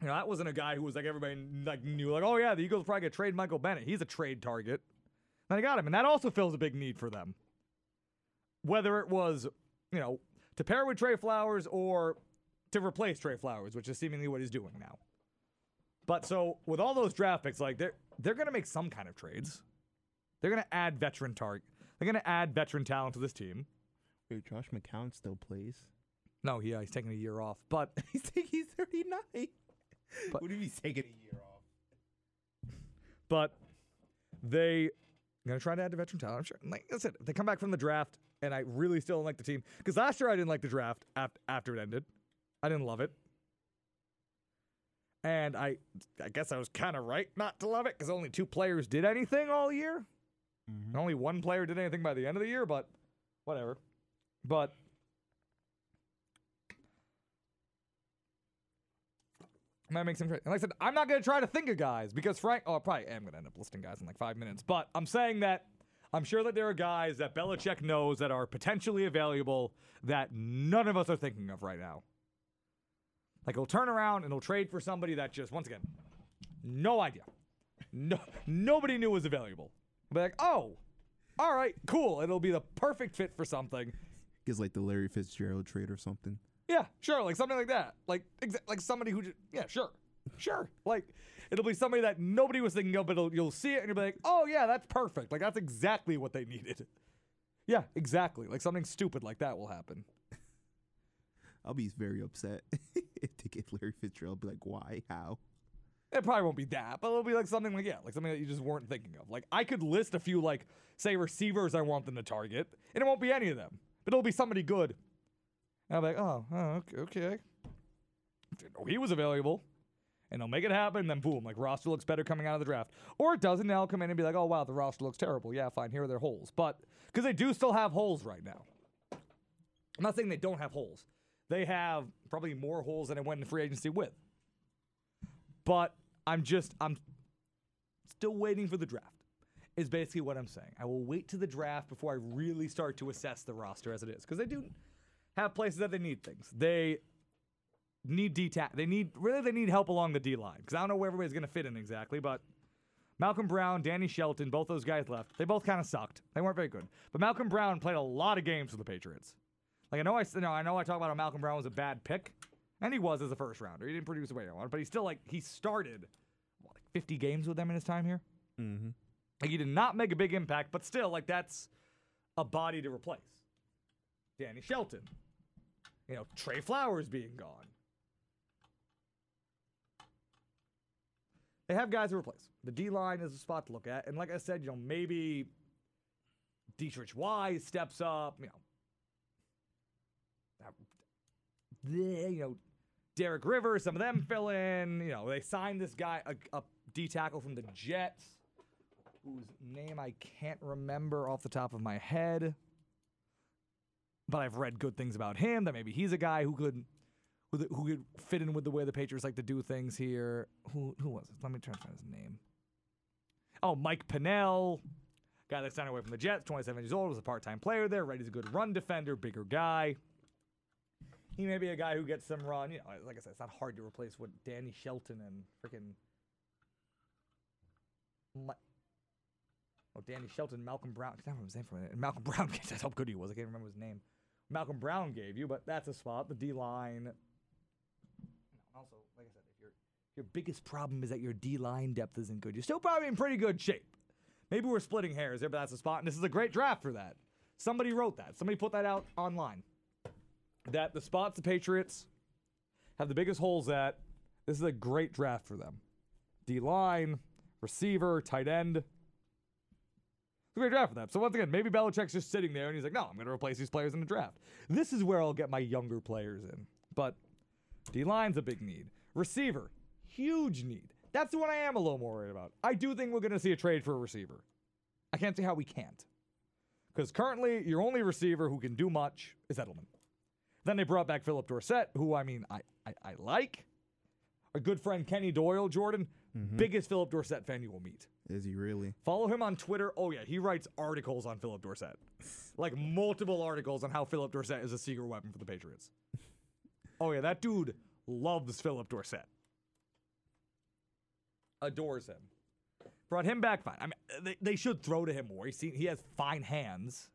You know, that wasn't a guy who was like everybody like knew like, oh yeah, the Eagles probably gonna trade Michael Bennett. He's a trade target. And they got him, and that also fills a big need for them. Whether it was, you know, to pair with Trey Flowers or to replace Trey Flowers, which is seemingly what he's doing now. But so with all those draft picks, like they're they're gonna make some kind of trades. They're gonna add veteran target. They're gonna add veteran talent to this team. Wait, Josh McCown still plays. No, he, uh, he's taking a year off, but He's he's 39. But- what if he's taking a year off? but they gonna try to add the veteran talent. I'm sure. Like I said, if they come back from the draft, and I really still don't like the team because last year I didn't like the draft after after it ended. I didn't love it, and I I guess I was kind of right not to love it because only two players did anything all year. Mm-hmm. And only one player did anything by the end of the year, but whatever. But that makes him. And like I said, I'm not going to try to think of guys because Frank. Oh, I probably am going to end up listing guys in like five minutes. But I'm saying that I'm sure that there are guys that Belichick knows that are potentially available that none of us are thinking of right now. Like he'll turn around and he'll trade for somebody that just once again, no idea, no nobody knew was available. Be like, oh, all right, cool. It'll be the perfect fit for something. Gives like the Larry Fitzgerald trade or something. Yeah, sure, like something like that. Like exa- like somebody who just yeah, sure. Sure. Like it'll be somebody that nobody was thinking of, but it'll, you'll see it and you'll be like, "Oh yeah, that's perfect." Like that's exactly what they needed. Yeah, exactly. Like something stupid like that will happen. I'll be very upset if they get Larry Fitzgerald. I'll be like, why? How? It probably won't be that, but it'll be like something like yeah, like something that you just weren't thinking of. Like I could list a few like say receivers I want them to target, and it won't be any of them, but it'll be somebody good. And I'll be like, oh, oh okay, okay. He was available, and they'll make it happen. Then boom, like roster looks better coming out of the draft, or it doesn't. Now come in and be like, oh wow, the roster looks terrible. Yeah, fine. Here are their holes, but because they do still have holes right now. I'm not saying they don't have holes. They have probably more holes than I went in free agency with but I'm just I'm still waiting for the draft. Is basically what I'm saying. I will wait to the draft before I really start to assess the roster as it is because they do have places that they need things. They need D. They need really they need help along the D line because I don't know where everybody's gonna fit in exactly, but. Malcom Brown, Danny Shelton, both those guys left. They both kind of sucked. They weren't very good. But Malcom Brown played a lot of games for the Patriots. Like I know I know, I know I talk about how Malcom Brown was a bad pick, and he was as a first rounder. He didn't produce the way I wanted, but he still like he started what, like 50 games with them in his time here. Mm-hmm. Like he did not make a big impact, but still like that's a body to replace. Danny Shelton, you know Trey Flowers being gone. They have guys to replace. The D line is a spot to look at, and like I said, you know maybe Deatrich Wise steps up. You know, that- you know, Derek Rivers, some of them fill in. You know, they signed this guy, a, a D tackle from the Jets, whose name I can't remember off the top of my head. But I've read good things about him. That maybe he's a guy who could, who, who could fit in with the way the Patriots like to do things here. Who who was it? Let me try to find his name. Oh, Mike Pennel, guy that signed away from the Jets, 27 years old, was a part-time player there. Right, he's a good run defender, bigger guy. He may be a guy who gets some run. You know, like I said, it's not hard to replace what Danny Shelton and freaking. Oh, Danny Shelton, Malcom Brown. I can't remember his name for a minute. And Malcom Brown, that's how good he was. I can't remember his name. Malcom Brown gave you, but that's a spot. The D line. Also, like I said, if your your biggest problem is that your D line depth isn't good, you're still probably in pretty good shape. Maybe we're splitting hairs there, but that's a spot, and this is a great draft for that. Somebody wrote that. Somebody put that out online. That the spots the Patriots have the biggest holes at. This is a great draft for them. D line, receiver, tight end. It's a great draft for them. So once again, maybe Belichick's just sitting there and he's like, no, I'm going to replace these players in the draft. This is where I'll get my younger players in. But D line's a big need. Receiver, huge need. That's the one I am a little more worried about. I do think we're going to see a trade for a receiver. I can't see how we can't. Because currently, your only receiver who can do much is Edelman. Then they brought back Phillip Dorsett, who I mean, I, I, I like. A good friend, Kenny Doyle, Jordan, mm-hmm. biggest Phillip Dorsett fan you will meet. Is he really? Follow him on Twitter. Oh yeah, he writes articles on Phillip Dorsett, like multiple articles on how Phillip Dorsett is a secret weapon for the Patriots. oh yeah, that dude loves Phillip Dorsett. adores him. Brought him back fine. I mean, they, they should throw to him more. He he has fine hands.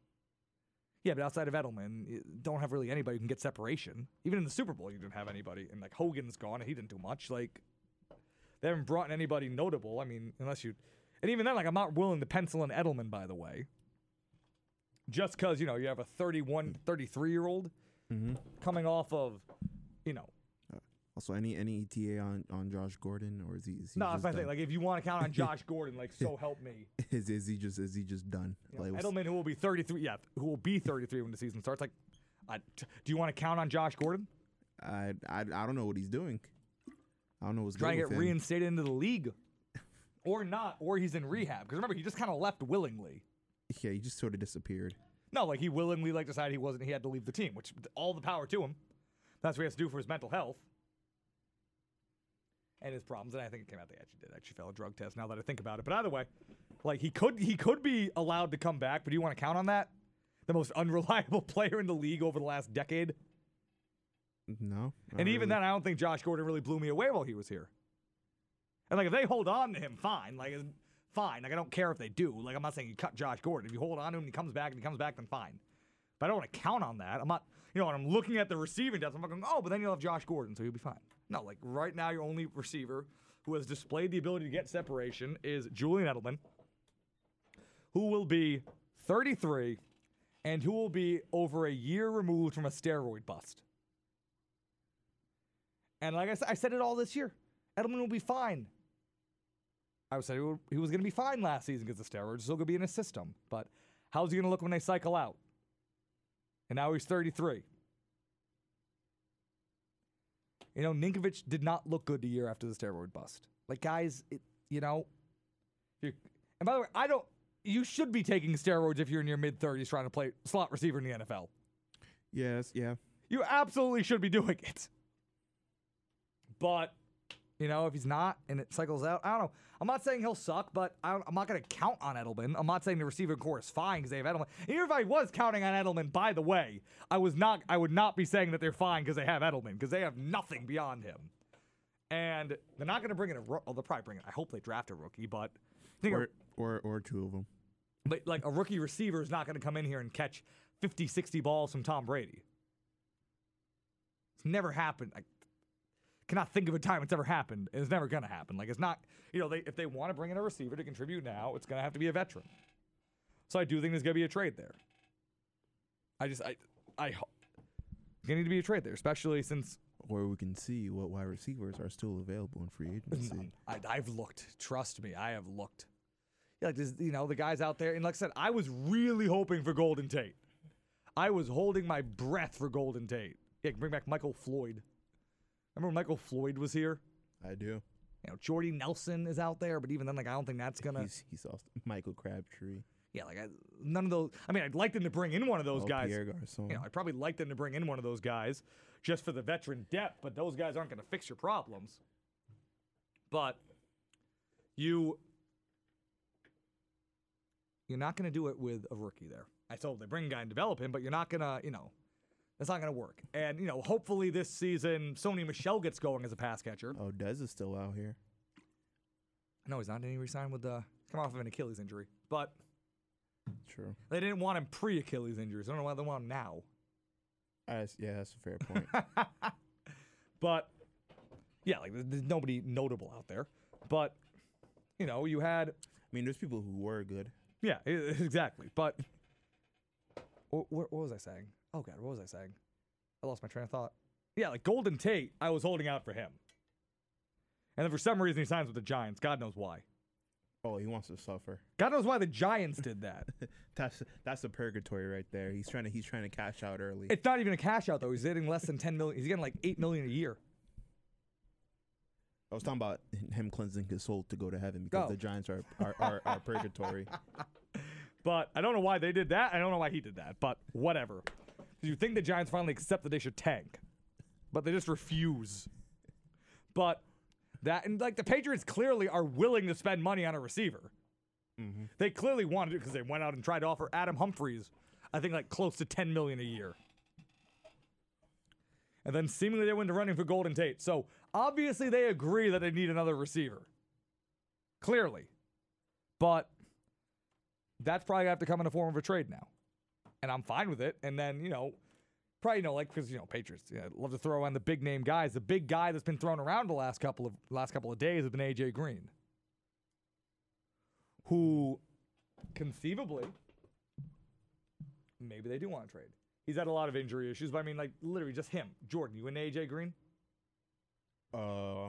Yeah, but outside of Edelman, you don't have really anybody who can get separation. Even in the Super Bowl, you didn't have anybody. And like Hogan's gone, and he didn't do much. Like they haven't brought in anybody notable. I mean, unless you, and even then, like I'm not willing to pencil in Edelman. By the way, just because you know you have a 31, 33 year old mm-hmm. coming off of, you know, Also, any any ETA on, on Josh Gordon, or is he? Is he no, that's my thing. done? Like if you want to count on Josh Gordon, like so help me. is is he just is he just done? You know, Like, Edelman, who will be 33, yeah, who will be 33 when the season starts. Like, I, t- do you want to count on Josh Gordon? I, I I don't know what he's doing. I don't know what's Trying to get reinstated into the league, or not, or he's in rehab. Because remember, he just kind of left willingly. Yeah, he just sort of disappeared. No, like he willingly like decided he wasn't. He had to leave the team, which all the power to him. That's what he has to do for his mental health and his problems. And I think it came out they actually did actually fail a drug test. Now that I think about it, but either way, like he could he could be allowed to come back. But do you want to count on that? The most unreliable player in the league over the last decade. No, And even then, I don't think Josh Gordon really blew me away while he was here. And like, if they hold on to him, fine. Like, uh, fine. Like, I don't care if they do. Like, I'm not saying you cut Josh Gordon. If you hold on to him, and he comes back, and he comes back, then fine. But I don't want to count on that. I'm not, you know, when I'm looking at the receiving depth, I'm not going, oh, but then you'll have Josh Gordon, so you'll be fine. No, like right now, your only receiver who has displayed the ability to get separation is Julian Edelman, who will be 33 and who will be over a year removed from a steroid bust. And like I said, I said it all this year. Edelman will be fine. I said he, he was going to be fine last season because the steroids still going to be in his system. But how's he going to look when they cycle out? And now he's 33. You know, Ninkovich did not look good the year after the steroid bust. Like, guys, it, you know, and by the way, I don't. You should be taking steroids if you're in your mid 30s trying to play slot receiver in the NFL. yes, yeah. You absolutely should be doing it. But, you know, if he's not and it cycles out, I don't know. I'm not saying he'll suck, but I don't, I'm not going to count on Edelman. I'm not saying the receiver core is fine because they have Edelman. Even if I was counting on Edelman, by the way, I was not. I would not be saying that they're fine because they have Edelman because they have nothing beyond him. And they're not going to bring in a. Ro- oh, they'll probably bring it. I hope they draft a rookie, but I think a- Or or or two of them. but like a rookie receiver is not going to come in here and catch 50, 60 balls from Tom Brady. It's never happened. I cannot think of a time it's ever happened. and It's never going to happen. Like it's not, you know, they, if they want to bring in a receiver to contribute now, it's going to have to be a veteran. So I do think there's going to be a trade there. I just, I, I, ho- going to need to be a trade there, especially since Where we can see what wide receivers are still available in free agency. I, I've looked. Trust me, I have looked. Yeah, like there's, you know, the guys out there, and like I said, I was really hoping for Golden Tate. I was holding my breath for Golden Tate. Yeah, bring back Michael Floyd. Remember when Michael Floyd was here? I do. You know, Jordy Nelson is out there, but even then, like, I don't think that's gonna. He's he's also Michael Crabtree. Yeah, like I, none of those. I mean, I'd like them to bring in one of those Oh, guys. Pierre Garcon. You know, I'd probably like them to bring in one of those guys just for the veteran depth, but those guys aren't going to fix your problems. But you you're not going to do it with a rookie there. I told they bring a guy and develop him, but you're not going to, you know, that's not going to work. And you know, hopefully this season Sony Michel gets going as a pass catcher. oh, Dez is still out here. No, he's not. Didn't he resign with the come off of an Achilles injury? But True. they didn't want him pre Achilles injuries. I don't know why they want him now. That's, yeah, that's a fair point. But yeah, like there's, nobody notable out there. But you know, you had I mean, there's people who were good. yeah, exactly. But what, what was I saying? Oh god, what was I saying? I lost my train of thought. Yeah, like Golden Tate, I was holding out for him. And then for some reason he signs with the Giants. God knows why. Oh, he wants to suffer. God knows why the Giants did that. That's that's a purgatory right there. He's trying to he's trying to cash out early. it's not even a cash out though. He's getting less than 10 million. He's getting like 8 million a year. I was talking about him cleansing his soul to go to heaven because Oh. the Giants are are, are, are purgatory. But I don't know why they did that. I don't know why he did that. But whatever. You think the Giants finally accept that they should tank, but they just refuse. But that and like the Patriots clearly are willing to spend money on a receiver. Mm-hmm. They clearly wanted it because they went out and tried to offer Adam Humphries, I think like close to 10 million a year. And then seemingly they went to running for Golden Tate. So obviously they agree that they need another receiver. clearly. But that's probably gonna have to come in the form of a trade now, and I'm fine with it. And then you know, probably you know like because you know Patriots yeah, love to throw on the big name guys. The big guy that's been thrown around the last couple of last couple of days has been AJ Green, who conceivably maybe they do want to trade. He's had a lot of injury issues, but I mean like literally just him, Jordan. You and AJ Green. Uh,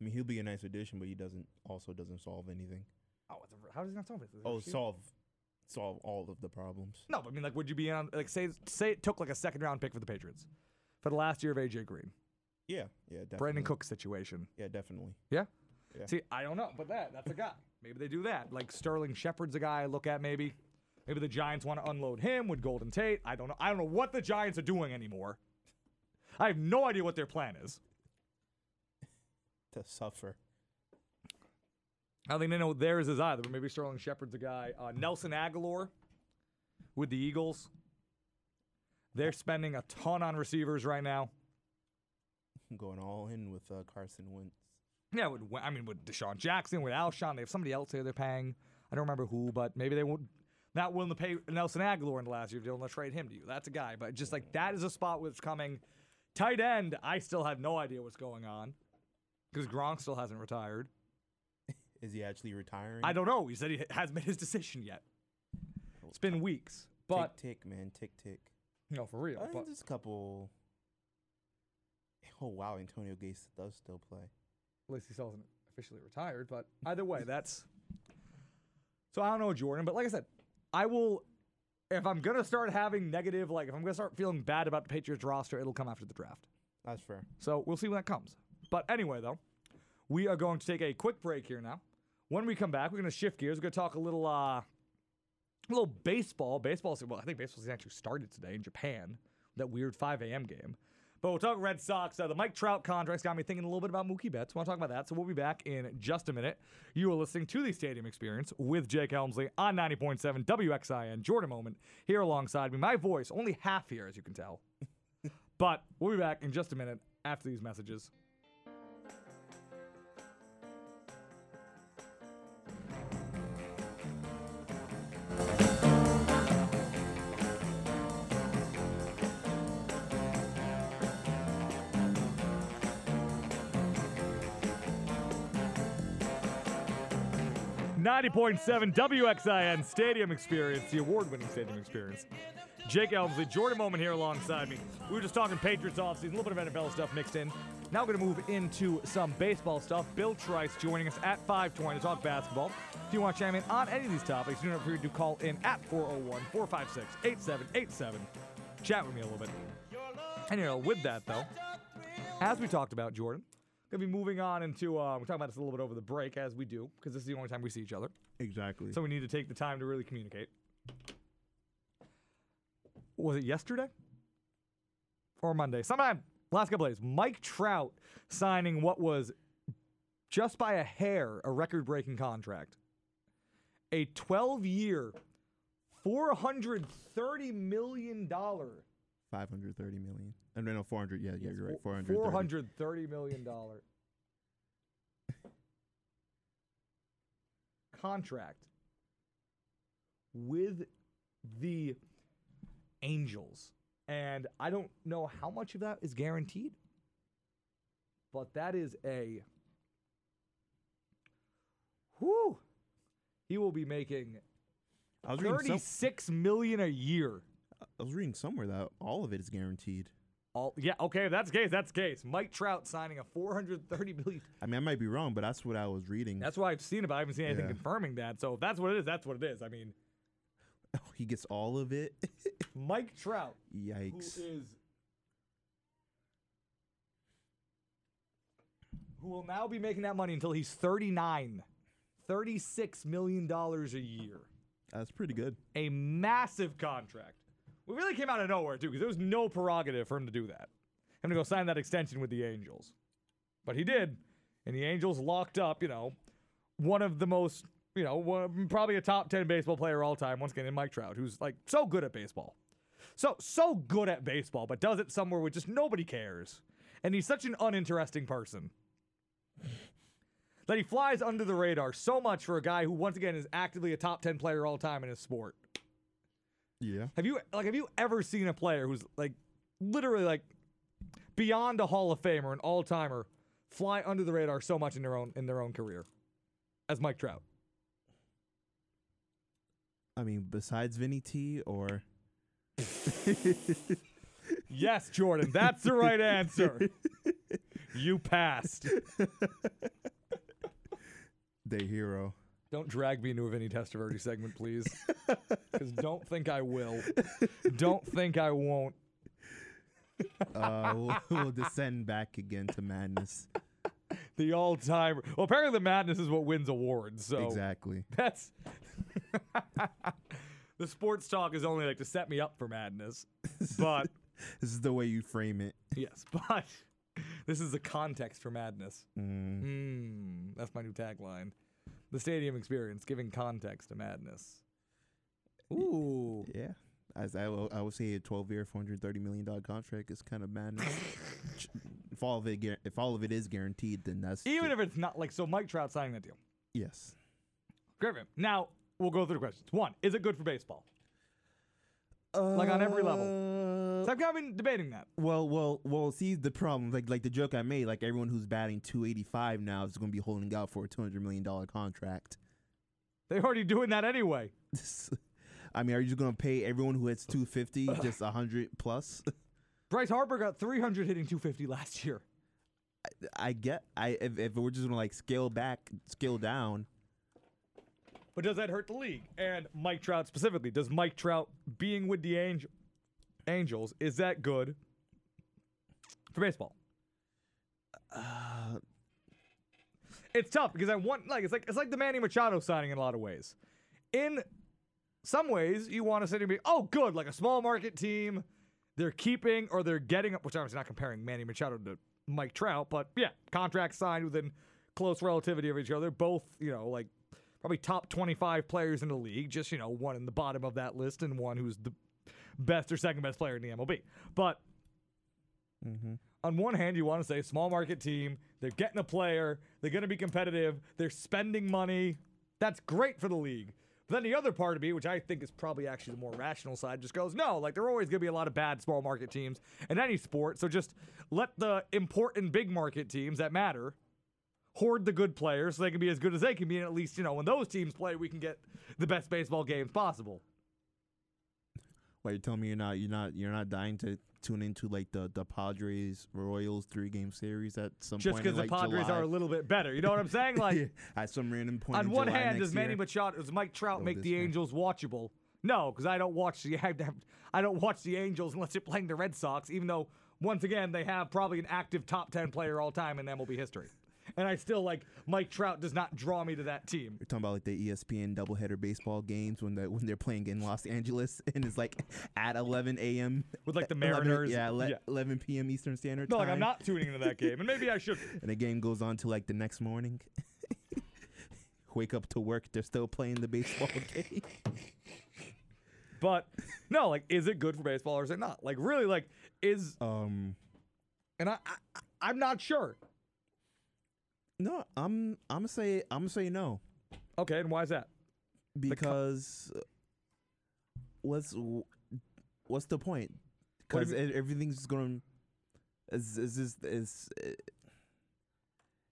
I mean, he'll be a nice addition, but he doesn't also doesn't solve anything. Oh, a, how does he not solve it? Oh, solve solve all of the problems. No, but I mean, like, would you be on like say say it took like a second round pick for the Patriots for the last year of AJ Green, Yeah, yeah, definitely. Brandin Cook situation? Yeah, definitely. Yeah. Yeah. See, I don't know, but that that's a guy. Maybe they do that. Like Sterling Shepard's a guy I look at. Maybe, maybe the Giants want to unload him with Golden Tate. I don't know. I don't know what the Giants are doing anymore. I have no idea what their plan is. To suffer. I don't think they know theirs is either, but maybe Sterling Shepard's a guy. Uh, Nelson Agholor with the Eagles. They're spending a ton on receivers right now. Going all in with uh, Carson Wentz. Yeah, with, I mean, with DeSean Jackson, with Alshon, they have somebody else here they're paying. I don't remember who, but maybe they won't. Not willing to pay Nelson Agholor in the last year if they want to trade him to you. That's a guy, but just like that is a spot where it's coming. Tight end, I still have no idea what's going on because Gronk still hasn't retired. Is he actually retiring? I don't know. He said he hasn't made his decision yet. It's been weeks, but tick tick man, tick tick. no, for real. Uh, But just a couple. Oh wow, Antonio Gates does still play. at least he still hasn't officially retired. But either way, that's. So I don't know, Jordan. But like I said, I will. If I'm gonna start having negative, like if I'm gonna start feeling bad about the Patriots roster, it'll come after the draft. That's fair. So we'll see when that comes. But anyway, though, we are going to take a quick break here now. When we come back, we're going to shift gears. We're going to talk a little, uh, a little baseball. Baseball. Well, I think baseball season actually started today in Japan. That weird 5 a.m. game. But we'll talk Red Sox. Uh, the Mike Trout contracts got me thinking a little bit about Mookie Betts. Want to talk about that? So we'll be back in just a minute. You are listening to the Stadium Experience with Jake Helmsley on 90.7 WXIN. Jordan Moment here alongside me. My voice only half here, as you can tell. but we'll be back in just a minute after these messages. Ninety point seven WXIN Stadium Experience, the award-winning Stadium Experience. Jake Elmsley, Jordan Moment here alongside me. We were just talking Patriots offseason, a little bit of NFL stuff mixed in. Now we're going to move into some baseball stuff. Bill Trice joining us at 520 to talk basketball. If you want to chime in on any of these topics, do not forget to call in at 401 456 8787. Chat with me a little bit. And you know, with that though, as we talked about, Jordan, gonna be moving on into uh, we're talking about this a little bit over the break as we do because this is the only time we see each other. Exactly. So we need to take the time to really communicate. Was it yesterday? Or Monday? Sometime last couple days. Mike Trout signing what was just by a hair a record breaking contract. A 12 year, $430 million. 530 million. Uh, no, no, 400. Yeah, yeah, you're right. four- 430. $430 million contract with the Angels. And I don't know how much of that is guaranteed, but that is a. Whew. He will be making I was reading some, thirty-six million a year. I was reading somewhere that all of it is guaranteed. All yeah, okay, if that's the case. That's the case. Mike Trout signing a 430 million. I mean, I might be wrong, but that's what I was reading. That's what I've seen, but I haven't seen anything Yeah. confirming that. So if that's what it is, that's what it is. I mean, oh, he gets all of it. Mike Trout, Yikes. is who will now be making that money until he's 39, 36 million dollars a year. That's pretty good. A massive contract. We really came out of nowhere too, because there was no prerogative for him to do that. Him to go sign that extension with the Angels, but he did, and the Angels locked up. You know, one of the most, you know, one, probably a top ten baseball player all time. Once again, in Mike Trout, who's like so good at baseball, so so good at baseball, but does it somewhere where just nobody cares, and he's such an uninteresting person. that he flies under the radar so much for a guy who, once again, is actively a top 10 player all time in his sport. Yeah. Have you like have you ever seen a player who's like literally like beyond a Hall of Famer, an all timer, fly under the radar so much in their own in their own career as Mike Trout? I mean, besides Vinny T or Yes, Jordan, that's the right answer. You passed. the hero. Don't drag me into a Vinny Testaverde segment, please. Because don't think I will. Don't think I won't. Uh, we'll, we'll descend back again to madness. The all time. Well, apparently the madness is what wins awards. So Exactly. that's. the sports talk is only like to set me up for madness. But This is the way you frame it. yes, but this is the context for madness. Mm. Mm, that's my new tagline. The stadium experience, giving context to madness. Ooh. Yeah. As I, will- I would say, a 12 year, 430 million dollar contract is kind of madness. If all of it, if all of it is guaranteed, then that's Even if it's not like so, Mike Trout signing that deal. yes. Great him. Now we'll go through the questions. One, is it good for baseball? Like on every level. Uh, Uh, So I've kind of been debating that. Well, well, well. See the problem, like like the joke I made, like everyone who's batting 285 now is going to be holding out for a 200 million dollar contract. They're already doing that anyway. I mean, are you just going to pay everyone who hits 250 just 100 plus? Bryce Harper got 300 hitting 250 last year. I get. I if, if we're just going to like scale back, scale down. But does that hurt the league? And Mike Trout specifically, does Mike Trout being with the Angel, Angels, is that good for baseball? Uh, It's tough because I want like it's like it's like the Manny Machado signing in a lot of ways. In some ways, you want to sit and be, oh, good, like a small market team. They're keeping or they're getting up, which I'm not comparing Manny Machado to Mike Trout, but yeah, contracts signed within close relativity of each other. Both, you know, like probably top 25 players in the league, just, you know, one in the bottom of that list and one who's the best or second best player in the MLB. But mm-hmm. on one hand, you want to say small market team, they're getting a player, they're going to be competitive, they're spending money. That's great for the league. But then the other part of me, which I think is probably actually the more rational side, just goes, no, like there are always going to be a lot of bad small market teams in any sport. So just let the important big market teams that matter hoard the good players so they can be as good as they can be. And at least, you know, when those teams play, we can get the best baseball games possible. You're telling me you're not you're not you're not dying to tune into like the the Padres Royals three game series at some point. Just because the like, Padres July? are a little bit better. You know what I'm saying? Like, at some random point. on one July hand, does Manny year. Machado, does Mike Trout Oh, make the year. Angels watchable? No, because I don't watch the I don't watch the Angels unless they're playing the Red Sox. Even though once again they have probably an active top ten player all time in MLB history, and I still like Mike Trout does not draw me to that team. You're talking about like the ESPN doubleheader baseball games when the when they're playing in Los Angeles and it's like at 11 a.m. With, like, the 11 Mariners. yeah, ele- Yeah. 11 p.m. Eastern Standard No, Time. like I'm not tuning into that game, and maybe I should. And the game goes on to like the next morning. Wake up to work, they're still playing the baseball game. But no, like, is it good for baseball or is it not? Like, really, like, is Um, and I, I I'm not sure. No, I'm I'm gonna say I'm gonna say no Okay, and why is that? because uh, what's what's the point? What Because everything's going is is is is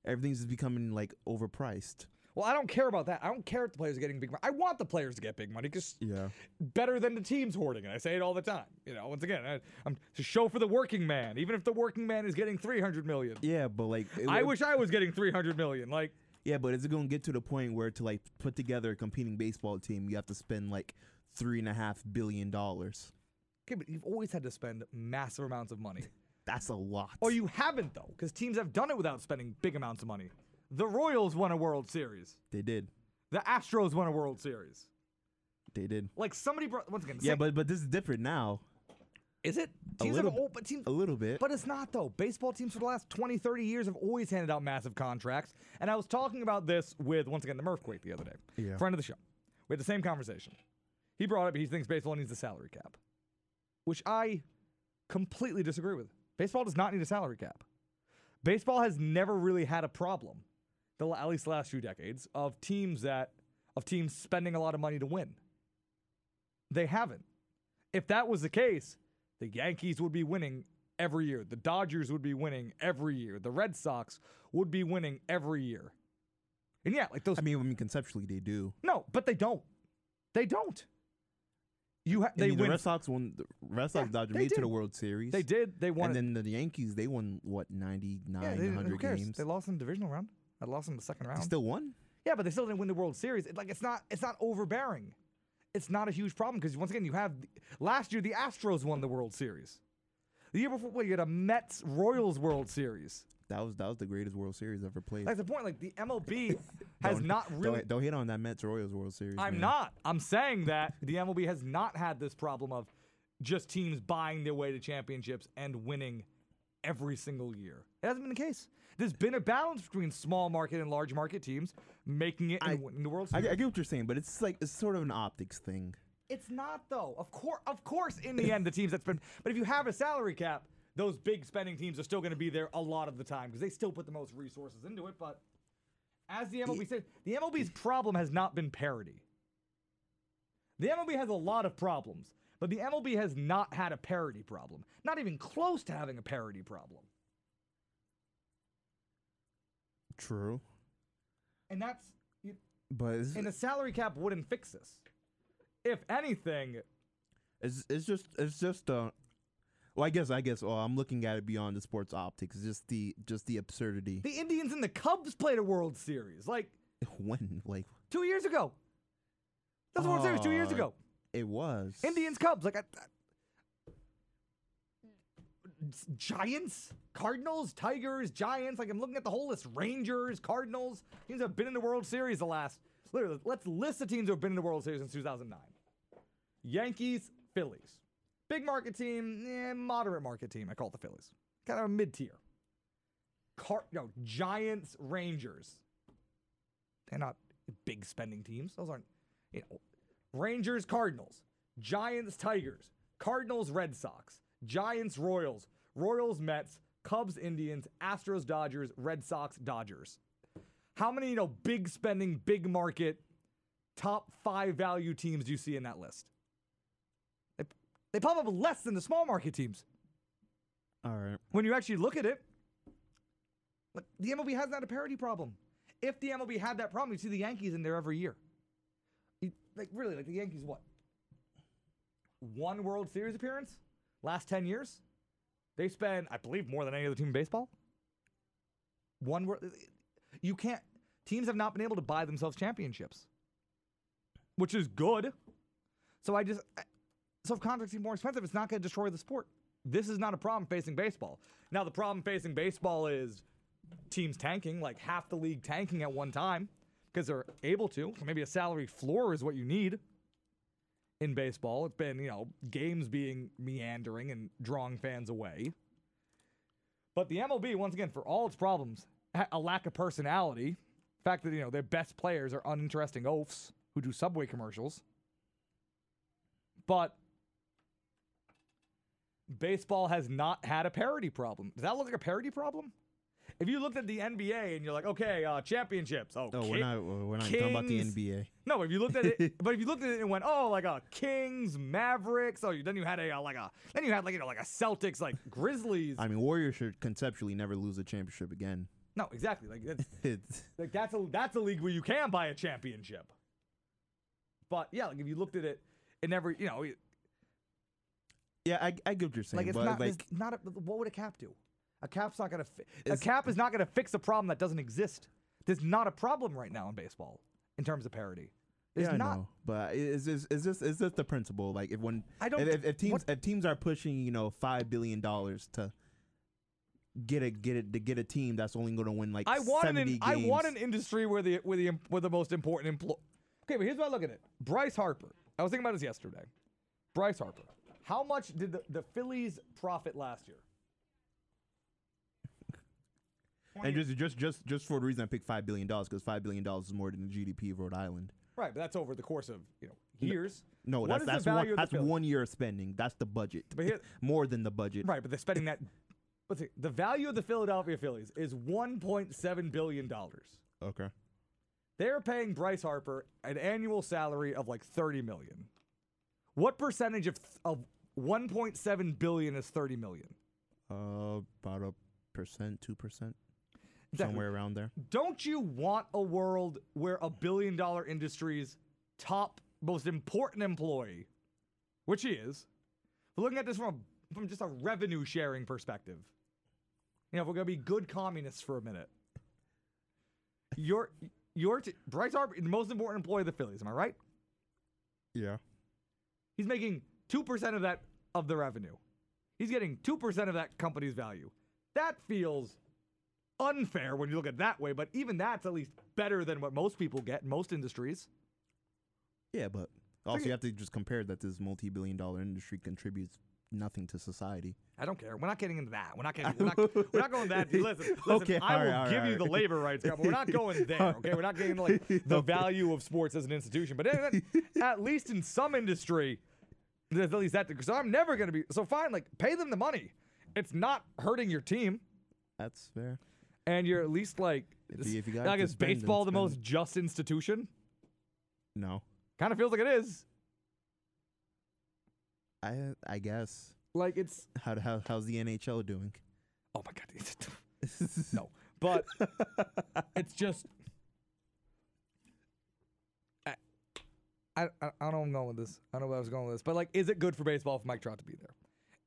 everything's just becoming like overpriced. Well, I don't care about that. I don't care if the players are getting big money. I want the players to get big money because Yeah. better than the teams hoarding it. I say it all the time. You know, once again, I, I'm to show for the working man. Even if the working man is getting 300 million, Yeah, but like it- I it- wish I was getting 300 million. Like, Yeah, but is it going to get to the point where to like put together a competing baseball team, you have to spend like three and a half billion dollars? okay, but you've always had to spend massive amounts of money. That's a lot. Or you haven't though, because teams have done it without spending big amounts of money. The Royals won a World Series. They did. The Astros won a World Series. They did. Like somebody brought once again. Yeah, same- but but this is different now. is it? a Teams have little al- but teams A little bit. But it's not though. Baseball teams for the last 20, 30 years have always handed out massive contracts. And I was talking about this with once again the Murphquake the other day. Yeah. Friend of the show. We had the same conversation. He brought up he thinks baseball needs a salary cap. Which I completely disagree with. Baseball does not need a salary cap. Baseball has never really had a problem the at least the last few decades of teams that of teams spending a lot of money to win. They haven't. If that was the case, the Yankees would be winning every year. The Dodgers would be winning every year. The Red Sox would be winning every year. And yeah, like those I mean, I mean, conceptually they do. No, but they don't. They don't. You ha- I they mean, win the Red Sox won. The Red Sox Yeah, Dodgers made it to the World Series. They did. They won. and it. then the Yankees, they won what 99, yeah, they, 100 games. They lost in the divisional round. I lost in the second round. They still won. yeah, but they still didn't win the World Series. It, like it's not. It's not overbearing. It's not a huge problem because once again, you have last year the Astros won the World Series. The year before, well, you had a Mets Royals World Series. That was that was the greatest World Series ever played. That's the point. Like the MLB has not really. Don't, don't hit on that Mets Royals World Series. I'm man. not. I'm saying that the MLB has not had this problem of just teams buying their way to championships and winning every single year. It hasn't been the case. There's been a balance between small market and large market teams making it I- winning the World I, Series. I get what you're saying, but it's like it's sort of an optics thing. it's not though. Of course, of course, in the end, the teams that spend. But if you have a salary cap, those big spending teams are still going to be there a lot of the time because they still put the most resources into it. But as the MLB said, the MLB's problem has not been parity. The MLB has a lot of problems, but the MLB has not had a parity problem. Not even close to having a parity problem. True, And that's you- but and a salary cap wouldn't fix this. If anything, it's it's just it's just uh. Well, I guess I guess. Oh, I'm looking at it beyond the sports optics. Just the just the absurdity. the Indians and the Cubs played a World Series like when like two years ago. That's the World Series two years ago. It was Indians, Cubs, like I, I- Giants, Cardinals, Tigers, Giants. Like I'm looking at the whole list: Rangers, Cardinals. Teams have been in the World Series the last. Literally, let's list the teams who have been in the World Series since 2009. Yankees, Phillies, big market team, eh, moderate market team. I call it the Phillies, kind of a mid tier. Car, no, Giants, Rangers. They're not big spending teams. Those aren't, you know, Rangers, Cardinals, Giants, Tigers, Cardinals, Red Sox, Giants, Royals, Royals, Mets, Cubs, Indians, Astros, Dodgers, Red Sox, Dodgers. How many, you know, big spending, big market, top five value teams do you see in that list? They, they pop up less than the small market teams. all right. When you actually look at it, like the MLB has not a parity problem. If the MLB had that problem, you'd see the Yankees in there every year. Like really, like the Yankees, what? One World Series appearance last ten years. They spend, I believe, more than any other team in baseball. One World. You can't. Teams have not been able to buy themselves championships, which is good. So I just, so if contracts seem more expensive, it's not going to destroy the sport. This is not a problem facing baseball. Now the problem facing baseball is teams tanking, like half the league tanking at one time because they're able to. Maybe a salary floor is what you need in baseball. It's been, you know, games being meandering and drawing fans away. But the MLB, once again, for all its problems, a lack of personality, fact that, you know, their best players are uninteresting oafs who do subway commercials. But baseball has not had a parity problem. Does that look like a parity problem? If you looked at the NBA and you're like, okay, uh, championships. Oh, Oh, Ki- we're not we're not talking about the NBA. No, if you looked at it, but if you looked at it and went, oh, like a Kings, Mavericks. Oh, then you had a uh, like a then you had like you know like a Celtics, like Grizzlies. I mean, Warriors should conceptually never lose a championship again. no, exactly. Like that's like that's a that's a league where you can buy a championship. But yeah, like if you looked at it, it never, you know, it- yeah, I, I get what you're saying, like it's but not like it's not a, what would a cap do? A cap's not gonna fi- a cap is not gonna fix a problem that doesn't exist. There's not a problem right now in baseball in terms of parity. There's yeah, I not. know, but it's just it's just it's just the principle. Like if when I don't if, if, teams what- if teams are pushing you know five billion dollars to get a get it to get a team that's only going to win like I want an 70 in, I want an industry where the where the where the most important employ. Okay, but here's what I look at it. Bryce Harper. I was thinking about this yesterday. Bryce Harper. How much did the, the Phillies profit last year? And just just just just for the reason I picked five billion dollars because five billion dollars is more than the GDP of Rhode Island. Right, but that's over the course of you know years. No, What that's that's one that's one year of spending. That's the budget. But here- more than the budget. Right, but they're spending that. Let's see. The value of the Philadelphia Phillies is 1.7 billion dollars. Okay. They're paying Bryce Harper an annual salary of like 30 million. What percentage of of 1.7 billion is 30 million? Uh, about a percent, two percent, Exactly. somewhere around there. Don't you want a world where a billion dollar industry's top most important employee, which he is, we're looking at this from a, from just a revenue sharing perspective. You know, if we're gonna be good communists for a minute, your your t- Bryce Harper, the most important employee of the Phillies. Am I right? Yeah. He's making two percent of that of the revenue. He's getting two percent of that company's value. That feels unfair when you look at it that way, but even that's at least better than what most people get in most industries. Yeah, but also you- have to just compare that this multi-billion-dollar industry contributes nothing to society. I don't care. At getting into that. We're not getting. We're not, we're not going that. Listen, listen. Okay, I will alright, give you the labor rights, but we're not going there. Okay, we're not getting into like the value of sports as an institution. But at, at least in some industry, there's at least that. Because I'm never going to be so fine. Like pay them the money. It's not hurting your team, That's fair. And you're at least like. If you- if you got like is baseball the most just institution? No, Kind of feels like it is. I I guess. Like it's. How how how's the NHL doing? Oh my god. no, but it's just. I, I, I don't know where I'm going with this. I don't know where I was going with this, but like, is it good for baseball for Mike Trout to be there?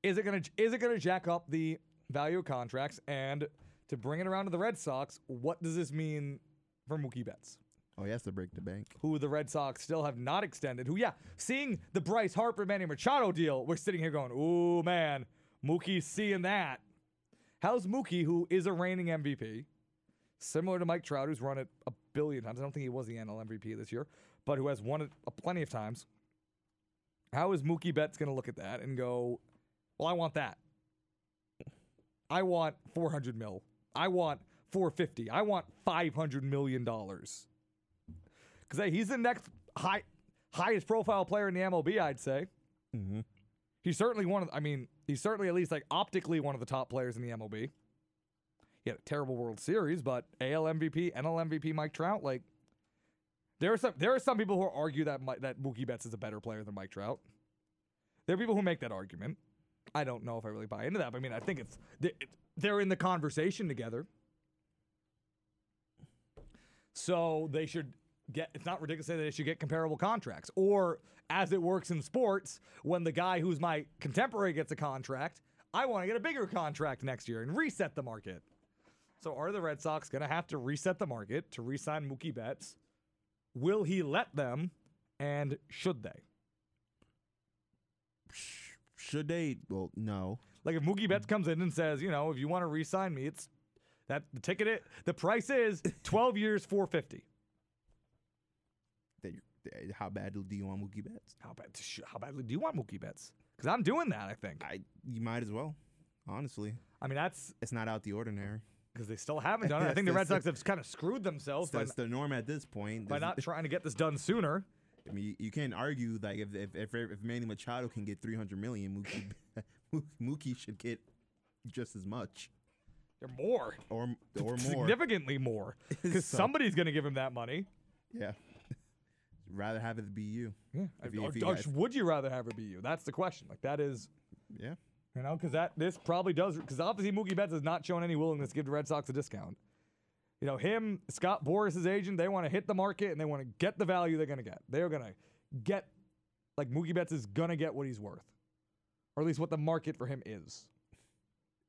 Is it gonna is it gonna jack up the value of contracts and to bring it around to the Red Sox? What does this mean for Mookie Betts? Oh, he has to break the bank. who the Red Sox still have not extended. Who, yeah, seeing the Bryce Harper Manny Machado deal, we're sitting here going, "Ooh, man, Mookie's seeing that." How's Mookie, who is a reigning MVP, similar to Mike Trout, who's run it a billion times? I don't think he was the NL MVP this year, but who has won it a plenty of times. How is Mookie Betts going to look at that and go, "Well, I want that. I want 400 mil. I want 450. I want 500 million dollars." because hey, he's the next high, highest profile player in the MLB, I'd say. Mm-hmm. He's certainly one of. I mean, he's certainly at least like optically one of the top players in the MLB. He had a terrible World Series, but AL MVP, NL MVP, Mike Trout. Like, there are some there are some people who argue that that Mookie Betts is a better player than Mike Trout. There are people who make that argument. I don't know if I really buy into that. But I mean, I think it's they're in the conversation together. So they should get. It's not ridiculous to say that they should get comparable contracts, or as it works in sports, when the guy who's my contemporary gets a contract, I want to get a bigger contract next year and reset the market. So are the Red Sox going to have to reset the market to re-sign Mookie Betts? Will he let them? And should they? Should they? Well, no. Like if Mookie Betts comes in and says, you know, if you want to re-sign me, it's that the ticket. It, the price is twelve years, four fifty. That you- How bad do you want Mookie Betts? How bad? How badly do you want Mookie Betts? Because I'm doing that. I think. I you might as well. Honestly, I mean, that's it's not out the ordinary. because they still haven't done it. I think the Red Sox have kind of screwed themselves That's the norm at this point. by not trying to get this done sooner. I mean, you, you can't argue like if if if, if Manny Machado can get 300 million, Mookie Mookie should get just as much They're more, or or more. significantly more, because So- somebody's going to give him that money. Yeah. Rather have it be you. Yeah. If you- Or- if you or guys- would you rather have it be you? That's the question. Like that is. Yeah. You know, because that this probably does because obviously Mookie Betts has not shown any willingness to give the Red Sox a discount. You know, him, Scott Boras's agent, they want to hit the market and they want to get the value they're going to get. They're going to get like Mookie Betts is going to get what he's worth, or at least what the market for him is.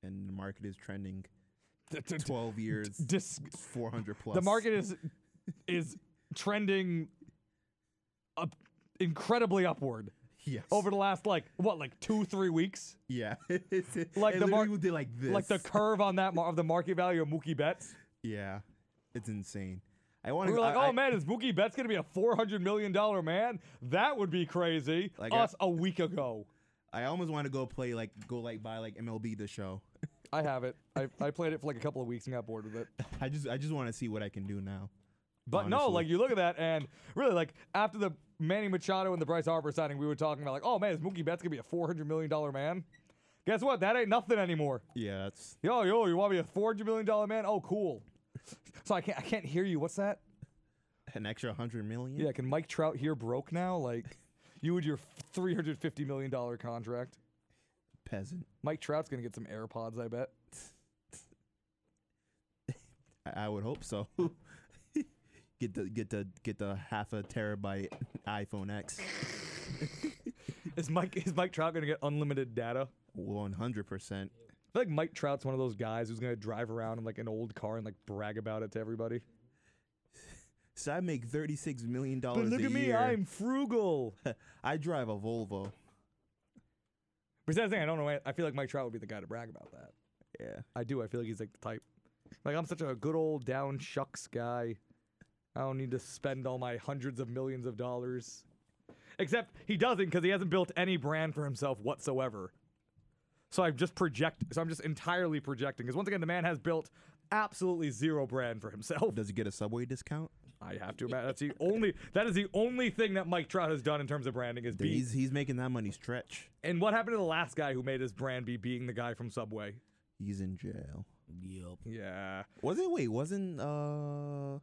And the market is trending D- d- d- 12 years, dis- 400 plus. the market is is trending up incredibly upward yes. over the last like what like two three weeks. Yeah. Like the mar- literally did like this. Like the curve on that mar- of the market value of Mookie Betts. Yeah. It's insane. I want We to were like, oh, I, oh man, is Mookie Betts gonna be a four hundred million dollar man? That would be crazy. Like, I- Us a week ago. I almost want to go play like go like buy like MLB the show. I have it. I, I played it for like a couple of weeks and got bored with it. I just I just want to see what I can do now. But no, like you look at that and really like after the Manny Machado and the Bryce Harper signing, we were talking about like, oh man, is Mookie Betts gonna be a four hundred million dollar man? Guess what? That ain't nothing anymore. Yeah, that's Yo, yo, you want to be a four hundred million dollar man? Oh, cool. So I can't I can't hear you. What's that? An extra hundred million. Yeah, can Mike Trout hear broke now? Like you and your three hundred fifty million dollar contract. Peasant. Mike Trout's gonna get some AirPods, I bet. I, would hope so. get the get the get the half a terabyte iPhone X. Is Mike is Mike Trout gonna get unlimited data? One hundred percent. I feel like Mike Trout's one of those guys who's gonna drive around in like an old car and like brag about it to everybody. So I make $36 million But look a at me, year. I'm frugal. I drive a Volvo. But that's the thing, I don't know. I feel like Mike Trout would be the guy to brag about that. Yeah. I do. I feel like he's like the type. Like I'm such a good old down shucks guy. I don't need to spend all my hundreds of millions of dollars. Except he doesn't because he hasn't built any brand for himself whatsoever. So I'm just project. So I'm just entirely projecting. Because once again, the man has built absolutely zero brand for himself. Does he get a subway discount? I have to imagine that's the only. That is the only thing that Mike Trout has done in terms of branding is be. He's he's making that money stretch. And what happened to the last guy who made his brand be being the guy from Subway? He's in jail. Yep. Yeah. Was it? Wait, wasn't uh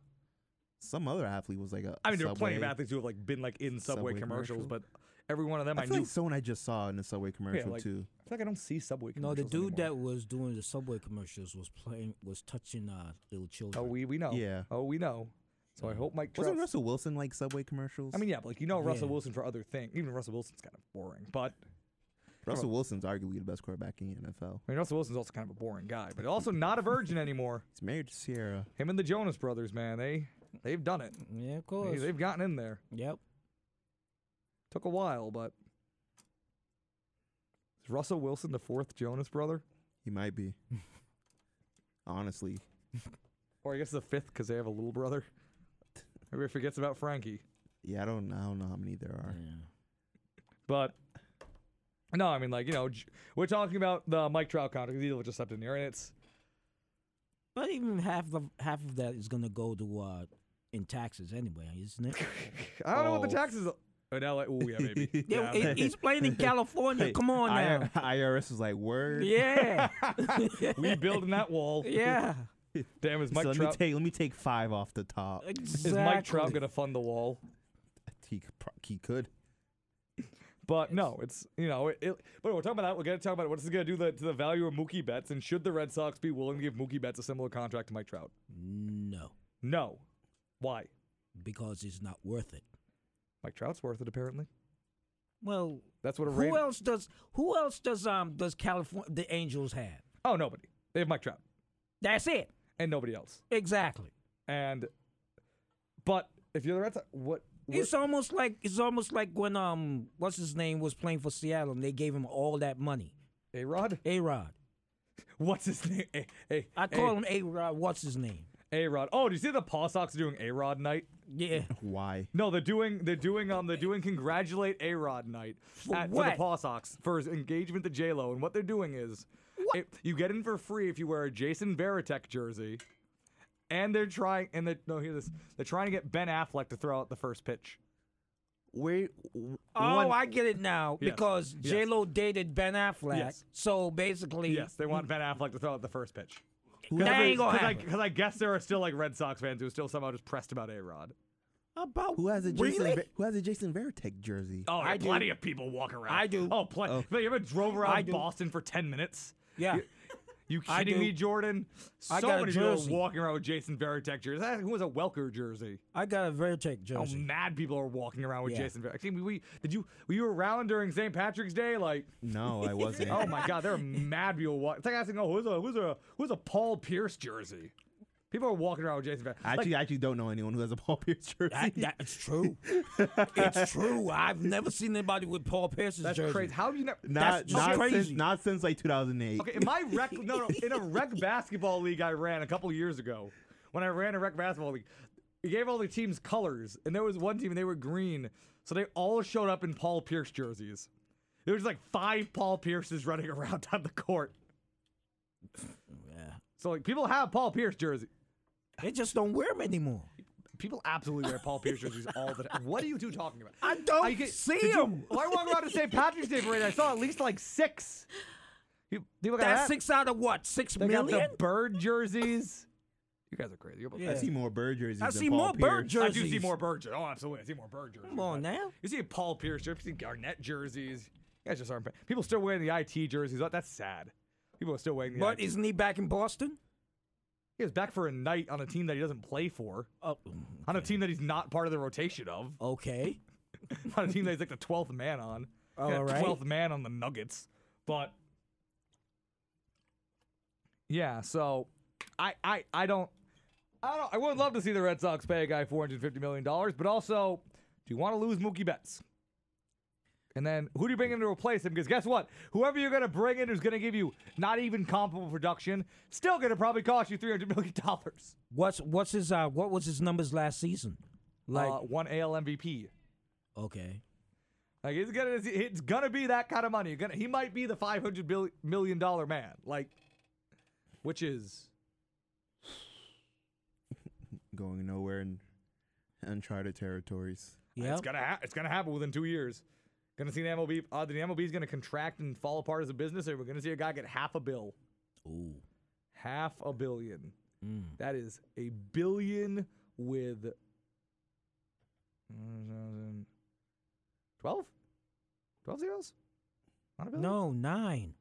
some other athlete was like a? I mean, there are plenty of athletes who have like been like in Subway, Subway commercials, commercial? but every one of them I, I feel knew. like someone I just saw in a subway commercial like- too. I feel like I don't see Subway commercials. No, the dude anymore. that was doing the subway commercials was playing was touching uh little children. Oh, we we know. Yeah. Oh, we know. So I hope Mike Trout. Wasn't Russell Wilson like subway commercials? I mean, yeah, but like you know Russell Yeah. Wilson for other things. Even Russell Wilson's kind of boring, but Russell Wilson's arguably the best quarterback in the NFL. I mean Russell Wilson's also kind of a boring guy, but also not a virgin anymore. He's married to Ciara. Him and the Jonas Brothers, man, they they've done it. yeah, of They, course. they've gotten in there. Yep. Took a while, but is Russell Wilson the fourth Jonas brother, He might be. Honestly, or I guess the fifth because they have a little brother. Everybody forgets about Frankie. yeah, I don't, know I don't know how many there are. Yeah. But no, I mean, like you know, we're talking about the Mike Trout contract. He's just stepped in here, and it's But even half of half of that is gonna go to uh in taxes anyway, isn't it? I don't know what the Oh. taxes. In LA, oh yeah, maybe. yeah, yeah, he- he's playing in California. Hey, Come on now. I- IRS is like word. yeah. we building that wall. yeah. Damn, is So Mike let me Trout? take let me take five off the top. Exactly. Is Mike Trout gonna fund the wall? He could he could. But no, it's you know, it, it, but we're talking about that. We're gonna talk about what's this gonna do the, to the value of Mookie Betts, and should the Red Sox be willing to give Mookie Betts a similar contract to Mike Trout? No, No. Why? because it's not worth it. Mike Trout's worth it apparently. Well, That's what a who rating. else does who else does um does California the Angels have? Oh, nobody. They have Mike Trout That's it. And nobody else. Exactly. And but if you're the Red Sox, what? what It's almost like it's almost like when um what's his name was playing for Seattle and they gave him all that money. A Rod? A Rod. What's his name? Hey, A, a, I call him A Rod. What's his name? A Rod. Oh, do you see the Paw Sox doing A Rod night? Yeah. Why? No, they're doing they're doing um they're doing congratulate A Rod night For at, for the? Paw Sox for his engagement to J Lo, and what they're doing is it- you get in for free if you wear a Jason Varitek jersey, and they're trying and they no hear this they're trying to get Ben Affleck to throw out the first pitch. Wait. Oh, one, I get it now Yes. because Yes. J Lo dated Ben Affleck. Yes. So basically, Yes, they want Ben Affleck to throw out the first pitch. that ain't gonna Because I, I guess there are still like Red Sox fans who are still somehow just pressed about A Rod. About who has a Jason Really? Ver- who has a Jason Varitek jersey? Oh, I I do. plenty of people walk around. I do. Oh, plenty. Oh. You ever drove I around do. Boston for ten minutes? Yeah. You I kidding me, do. Jordan? So I got a many people jersey. walking around with Jason Varitek jerseys. Who was a Welker jersey? I got a Varitek How jersey. mad people are walking around with Yeah. Jason Varitek. Actually, we, did you were you around during St. Patrick's Day? Like, No, I wasn't. oh my God, there are mad people walking. It's like asking, oh, who's a who's a who's a Paul Pierce jersey? People are walking around with Jason Varitek. I actually, I actually don't know anyone who has a Paul Pierce jersey. That, that's true. it's true. I've never seen anybody with Paul Pierce's That's jersey. crazy. How have you never? not, that's not crazy. since, not since like 2008. Okay, in my rec no no in a rec basketball league I ran a couple years ago, when I ran a rec basketball league, we gave all the teams colors, and there was one team and they were green, so they all showed up in Paul Pierce jerseys. There was like five Paul Pierces running around on the court. yeah. So like people have Paul Pierce jerseys. They just don't wear them anymore. People absolutely wear Paul Pierce jerseys all the time. What are you two talking about? I don't I get- see did you- them. When I walk around to St. Patrick's Day parade, I saw at least like six. You- People got That's that. six out of what? Six They million? got the bird jerseys. You guys are crazy. You're both Yeah. I see more bird jerseys. I than see Paul more bird Pierce. I do see more bird jerseys. Oh, absolutely. I see more bird jerseys. Come on now. You see Paul Pierce jerseys, you see Garnett jerseys. You guys just aren't. People still wearing the IT jerseys. That's sad. People are still wearing the But IT. isn't he back in Boston? He was back for a night on a team that he doesn't play for, Oh, on a team that he's not part of the rotation of, okay. on a team that he's like the 12th man on. All Yeah, right. 12th man on the Nuggets. But yeah, so I I I don't I don't I would love to see the Red Sox pay a guy 450 million dollars, but also do you want to lose Mookie Betts? And then who do you bring in to replace him? Because guess what? Whoever you're going to bring in who's going to give you not even comparable production, still going to probably cost you 300 million dollars. What's what's his uh what was his numbers last season? Like uh, one AL MVP. okay. Like it's gonna, it's gonna be that kind of money. You're gonna, he might be the five hundred million dollar man. Like, which is Going nowhere in uncharted territories. Yeah. it's gonna ha- it's gonna happen within two years. Gonna see the MLB. Uh, the MLB is gonna contract and fall apart as a business, or we're gonna see a guy get half a bill, Ooh. half a billion. Mm. That is a billion with 12? 12 zeros? Not a billion? No, nine.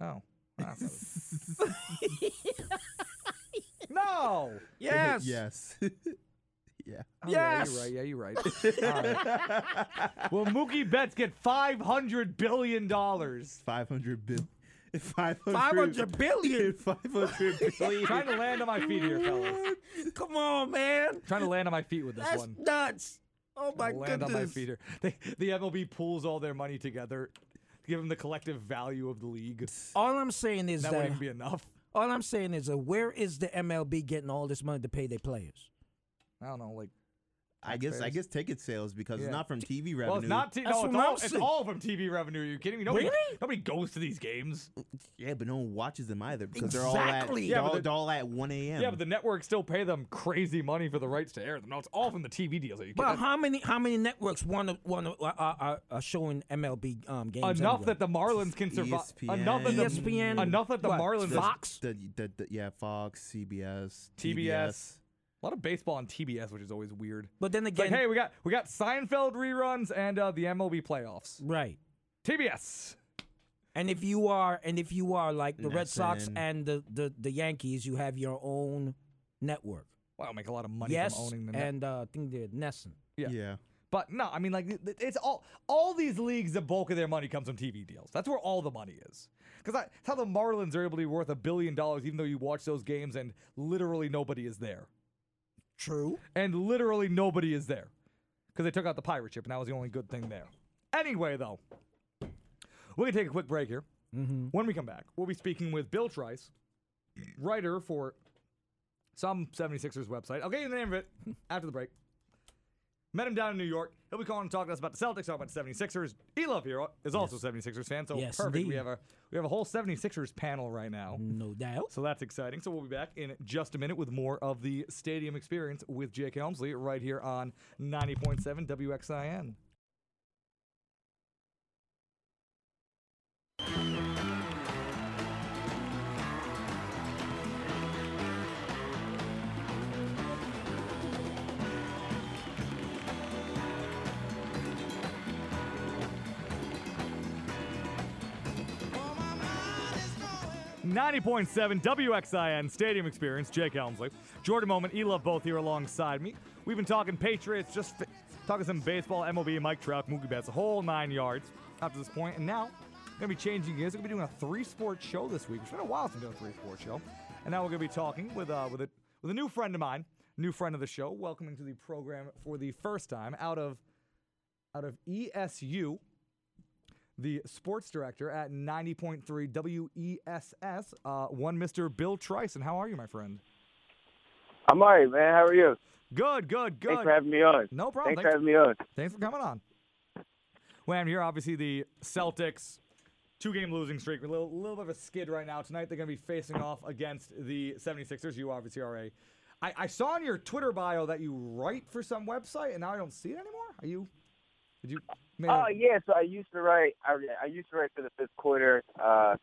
No. That's not a- no. Yes. yes. Yeah. Oh, Yeah, Yes. you're right. Yeah, you're right. All right. Well, Mookie Betts get five hundred billion dollars. 500 bill. 500, 500 billion. 500 billion. Trying to land on my feet here, fellas. Come on, man. Trying to land on my feet with this one. That's one. nuts. Oh my land goodness. on my feet here. They, the MLB pools all their money together, to give them the collective value of the league. All I'm saying is That that, wouldn't even be enough. all I'm saying is uh, where is the MLB getting all this money to pay their players? I don't know, like. I guess I guess ticket sales because Yeah. it's not from TV revenue. Well, it's not. T- That's no, it's what all, I'm it's saying. all from TV revenue. Are you kidding me? Nobody, Really? Nobody goes to these games. yeah, but no one watches them either because they're all Yeah, at but they're all, they're all at 1 a.m. Yeah, but the networks still pay them crazy money for the rights to air them. No, it's all from the TV deals. Are you But kidding? how many how many networks want to want to uh, uh, uh, showing MLB um, games? enough anyway? that the Marlins can survive. ESPN. Enough that the ESPN, enough that the what, Marlins Fox? the, the, the, yeah, Fox, CBS, TBS. A lot of baseball on TBS, which is always weird. But then It's like, again, hey, we got we got Seinfeld reruns and uh, the MLB playoffs. right. TBS. And if you are and if you are like the Red Sox and the, the the Yankees, you have your own network. Wow, make a lot of money yes, from owning the net. and uh, I think they're NESN. Yeah. Yeah. But no, I mean like th- th- it's all all these leagues. The bulk of their money comes from TV deals. That's where all the money is. Because that's how the Marlins are able to be worth a billion dollars, even though you watch those games and literally nobody is there, True. and literally nobody is there, because they took out the pirate ship, and that was the only good thing there. Anyway, though, we're gonna take a quick break here. Mm-hmm. When we come back, we'll be speaking with Bill Trice, writer for some 76ers website. I'll get you the name of it after the break. Met him down in New York. He'll be calling and talking to us about the Celtics, talking about the 76ers. Elove here is also a 76ers fan, so Yes, perfect. We have a we have a whole 76ers panel right now. No doubt. So that's exciting. So we'll be back in just a minute with more of the stadium experience with Jake Helmsley right here on 90.7 WXIN. Ninety point seven WXIN Stadium Experience. Jake Elmsley, Jordan Moment, E Love both here alongside me. We've been talking Patriots, just talking some baseball, MLB, Mike Trout, Mookie Betts, a whole nine yards up to this point. and now gonna be changing gears. We're gonna be doing a three-sport show this week. It's been a while since we've done a three-sport show, and now we're gonna be talking with uh, with a with a new friend of mine, new friend of the show, welcoming to the program for the first time out of out of ESU the sports director at 90.3 WESS, uh, one Mr. Bill Trice. And how are you, my friend? I'm all right, man. How are you? Good, good, good. Thanks for having me on. no problem. Thanks for having me on. thanks for coming on. Well, I'm here. Obviously, the Celtics two-game losing streak. A little, little bit of a skid right now. Tonight, they're going to be facing off against the 76ers. You obviously are a. I, I saw in your Twitter bio that you write for some website, and now I don't see it anymore. Are you? Did you? maybe- Oh yeah, so I used to write. I, I used to write for the fifth quarter. Uh,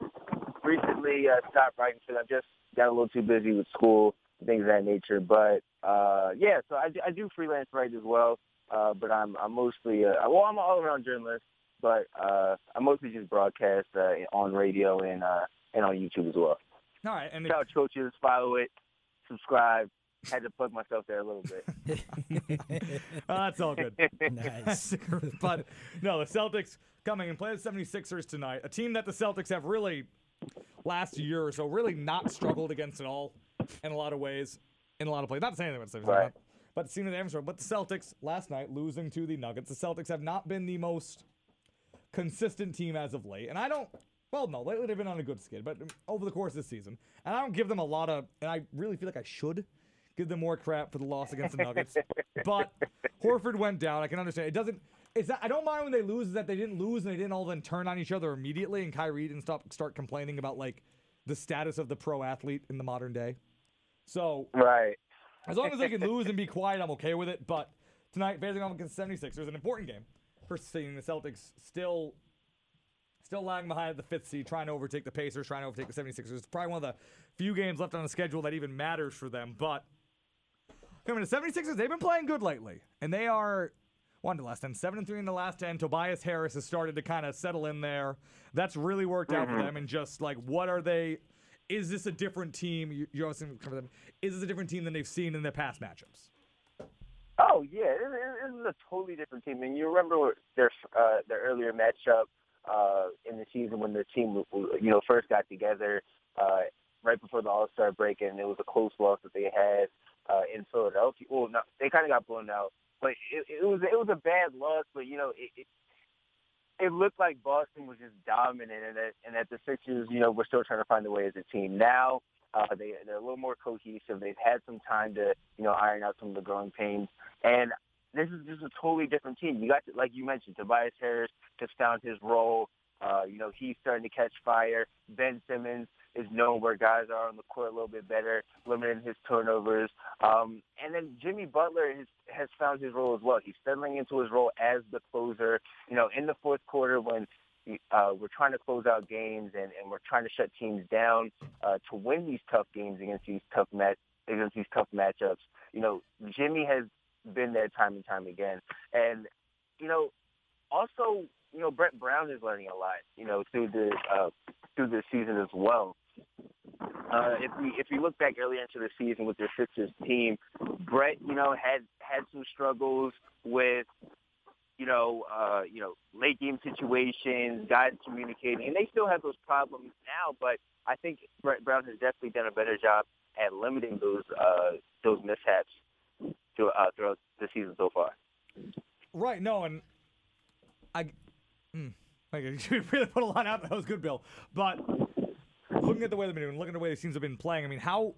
recently uh, stopped writing because I just got a little too busy with school. things of that nature. But uh, yeah, so I, I do freelance write as well. Uh, but I'm I'm mostly uh, well, I'm an all around journalist, but uh, I mostly just broadcast uh, on radio and uh, and on YouTube as well. All right, and Shout out coaches, follow it, subscribe. Had to plug myself there a little bit. Oh, that's all good. nice. but no, the Celtics coming and play the 76ers tonight. A team that the Celtics have really last year or so really not struggled against at all in a lot of ways, in a lot of plays. Not saying anything about the 76ers, Right. but it seemed that they haven't. But the Celtics last night losing to the Nuggets. The Celtics have not been the most consistent team as of late, and I don't. Well, no, lately they've been on a good skid, but over the course of this season, and I don't give them a lot of, and I really feel like I should give them more crap for the loss against the Nuggets. but Horford went down. I can understand. It doesn't. It's that I don't mind when they lose. Is that they didn't lose and they didn't all then turn on each other immediately, and Kyrie didn't stop start complaining about like the status of the pro athlete in the modern day. So right. as long as they can lose and be quiet, I'm okay with it. But tonight, facing off against the 76ers, an important game for seeing the Celtics still still lagging behind at the fifth seed, trying to overtake the Pacers, trying to overtake the 76ers. It's probably one of the few games left on the schedule that even matters for them. But coming to 76ers, they've been playing good lately. And they are one to last 10, 7 and 3 in the last 10. Tobias Harris has started to kind of settle in there. That's really worked out for them. And just like, what are they? Is this a different team? You, you always cover them. Is this a different team than they've seen in their past matchups? Oh yeah, this, this is a totally different team. And you remember their uh, their earlier matchup uh, in the season when the team you know first got together uh, right before the All Star break, and it was a close loss that they had uh, in Philadelphia. Well, no, they kind of got blown out, but it, it was it was a bad loss. But you know it. it it looked like Boston was just dominant, and that, and that the Sixers, you know, were still trying to find a way as a team. Now uh, they they're a little more cohesive. They've had some time to, you know, iron out some of the growing pains, and this is just a totally different team. You got, to, like you mentioned, Tobias Harris just found his role. Uh, you know, he's starting to catch fire. Ben Simmons is known where guys are on the court a little bit better, limiting his turnovers. Um, and then Jimmy Butler has, has found his role as well. He's settling into his role as the closer. You know, in the fourth quarter when uh, we're trying to close out games and, and we're trying to shut teams down uh, to win these tough games against these tough mat- against these tough matchups. You know, Jimmy has been there time and time again, and you know, also, you know, Brett Brown is learning a lot. You know, through the uh, through the season as well. Uh, if we if we look back earlier into the season with their sister's team, Brett, you know, had had some struggles with you know, uh, you know, late game situations, guys communicating, and they still have those problems now. But I think Brett Brown has definitely done a better job at limiting those uh, those mishaps to, uh, throughout the season so far. Right. No, and I, mm, like you really put a lot out. That was good, Bill. But looking at the way they've been doing, looking at the way the teams have been playing, I mean, how?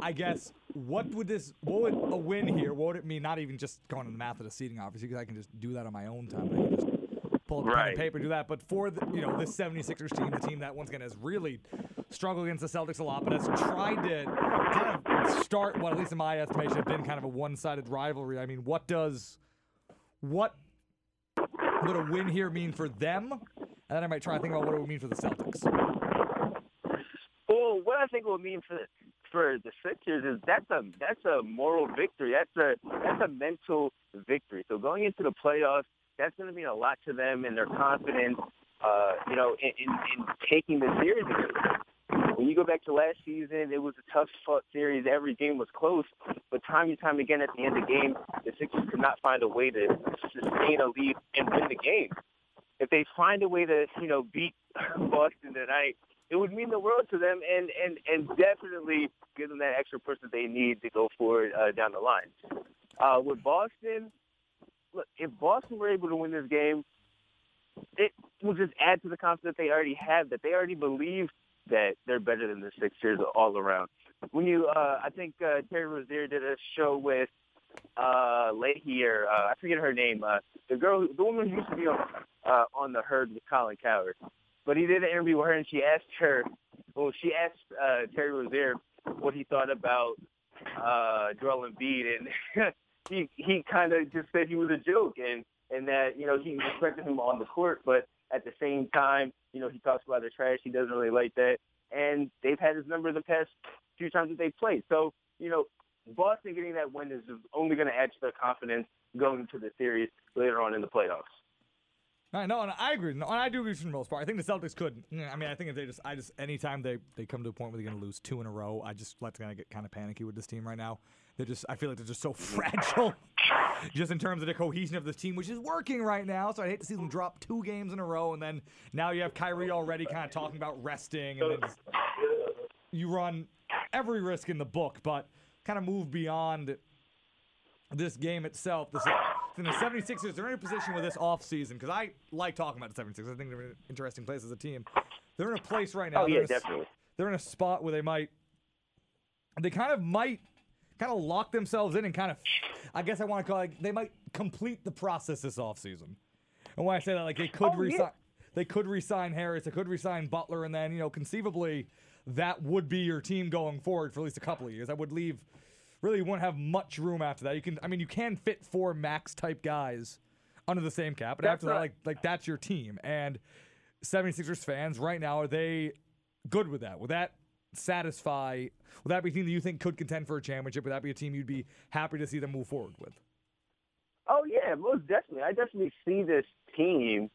I guess what would this? What would a win here? What would it mean? Not even just going to the math of the seating, obviously, because I can just do that on my own time. I can just pull up pen Right. and paper, do that. But for the, you know this 76ers team, the team that once again has really struggled against the Celtics a lot, but has tried to kind of start what, at least in my estimation, have been kind of a one-sided rivalry. I mean, what does what would a win here mean for them? And then I might try to think about what it would mean for the Celtics. What I think it will mean for for the Sixers is that's a that's a moral victory. That's a that's a mental victory. So going into the playoffs, that's going to mean a lot to them and their confidence. Uh, you know, in, in, in taking the series. When you go back to last season, it was a tough fought series. Every game was close, but time and time again, at the end of the game, the Sixers could not find a way to sustain a lead and win the game. If they find a way to, you know, beat Boston tonight, it would mean the world to them, and and and definitely give them that extra push that they need to go forward uh, down the line. Uh, with Boston, look, if Boston were able to win this game, it will just add to the confidence they already have that they already believe that they're better than the Sixers all around. When you, uh, I think uh, Terry Rozier did a show with uh, Leahy or uh, I forget her name, uh, the girl, the woman who used to be on uh, on the herd with Colin Cowherd. But he did an interview with her, and she asked her, well, she asked uh, Terry Rozier what he thought about uh, Joel Embiid, and he he kind of just said he was a joke, and and that you know he respected him on the court, but at the same time, you know he talks about the trash. He doesn't really like that, and they've had his number the past few times that they've played. So you know, Boston getting that win is only going to add to their confidence going into the series later on in the playoffs. I know, and I agree. No, and I do agree for the most part. I think the Celtics could. Mm, I mean, I think if they just, I just, anytime they they come to a point where they're going to lose two in a row, I just like to kind of get kind of panicky with this team right now. They're just, I feel like they're just so fragile, just in terms of the cohesion of this team, which is working right now. So I hate to see them drop two games in a row, and then now you have Kyrie already kind of talking about resting, and then you run every risk in the book, but kind of move beyond this game itself. This, and the 76ers, they're in a position with this offseason, because I like talking about the 76ers. I think they're an interesting place as a team. They're in a place right now. Oh, they're yeah, in definitely. They're in a spot where they might, they kind of might, kind of lock themselves in and kind of, I guess I want to call it, they might complete the process this offseason. And when I say that, like they could Oh, yeah. resign, they could resign Harris, they could resign Butler, and then you know conceivably that would be your team going forward for at least a couple of years. I would leave. Really, you won't have much room after that. You can, I mean, you can fit four max type guys under the same cap, but That's after that, like, like that's your team. And 76ers fans right now are they good with that? Would that satisfy? Would that be a team that you think could contend for a championship? Would that be a team you'd be happy to see them move forward with? Oh yeah, most definitely. I definitely see this team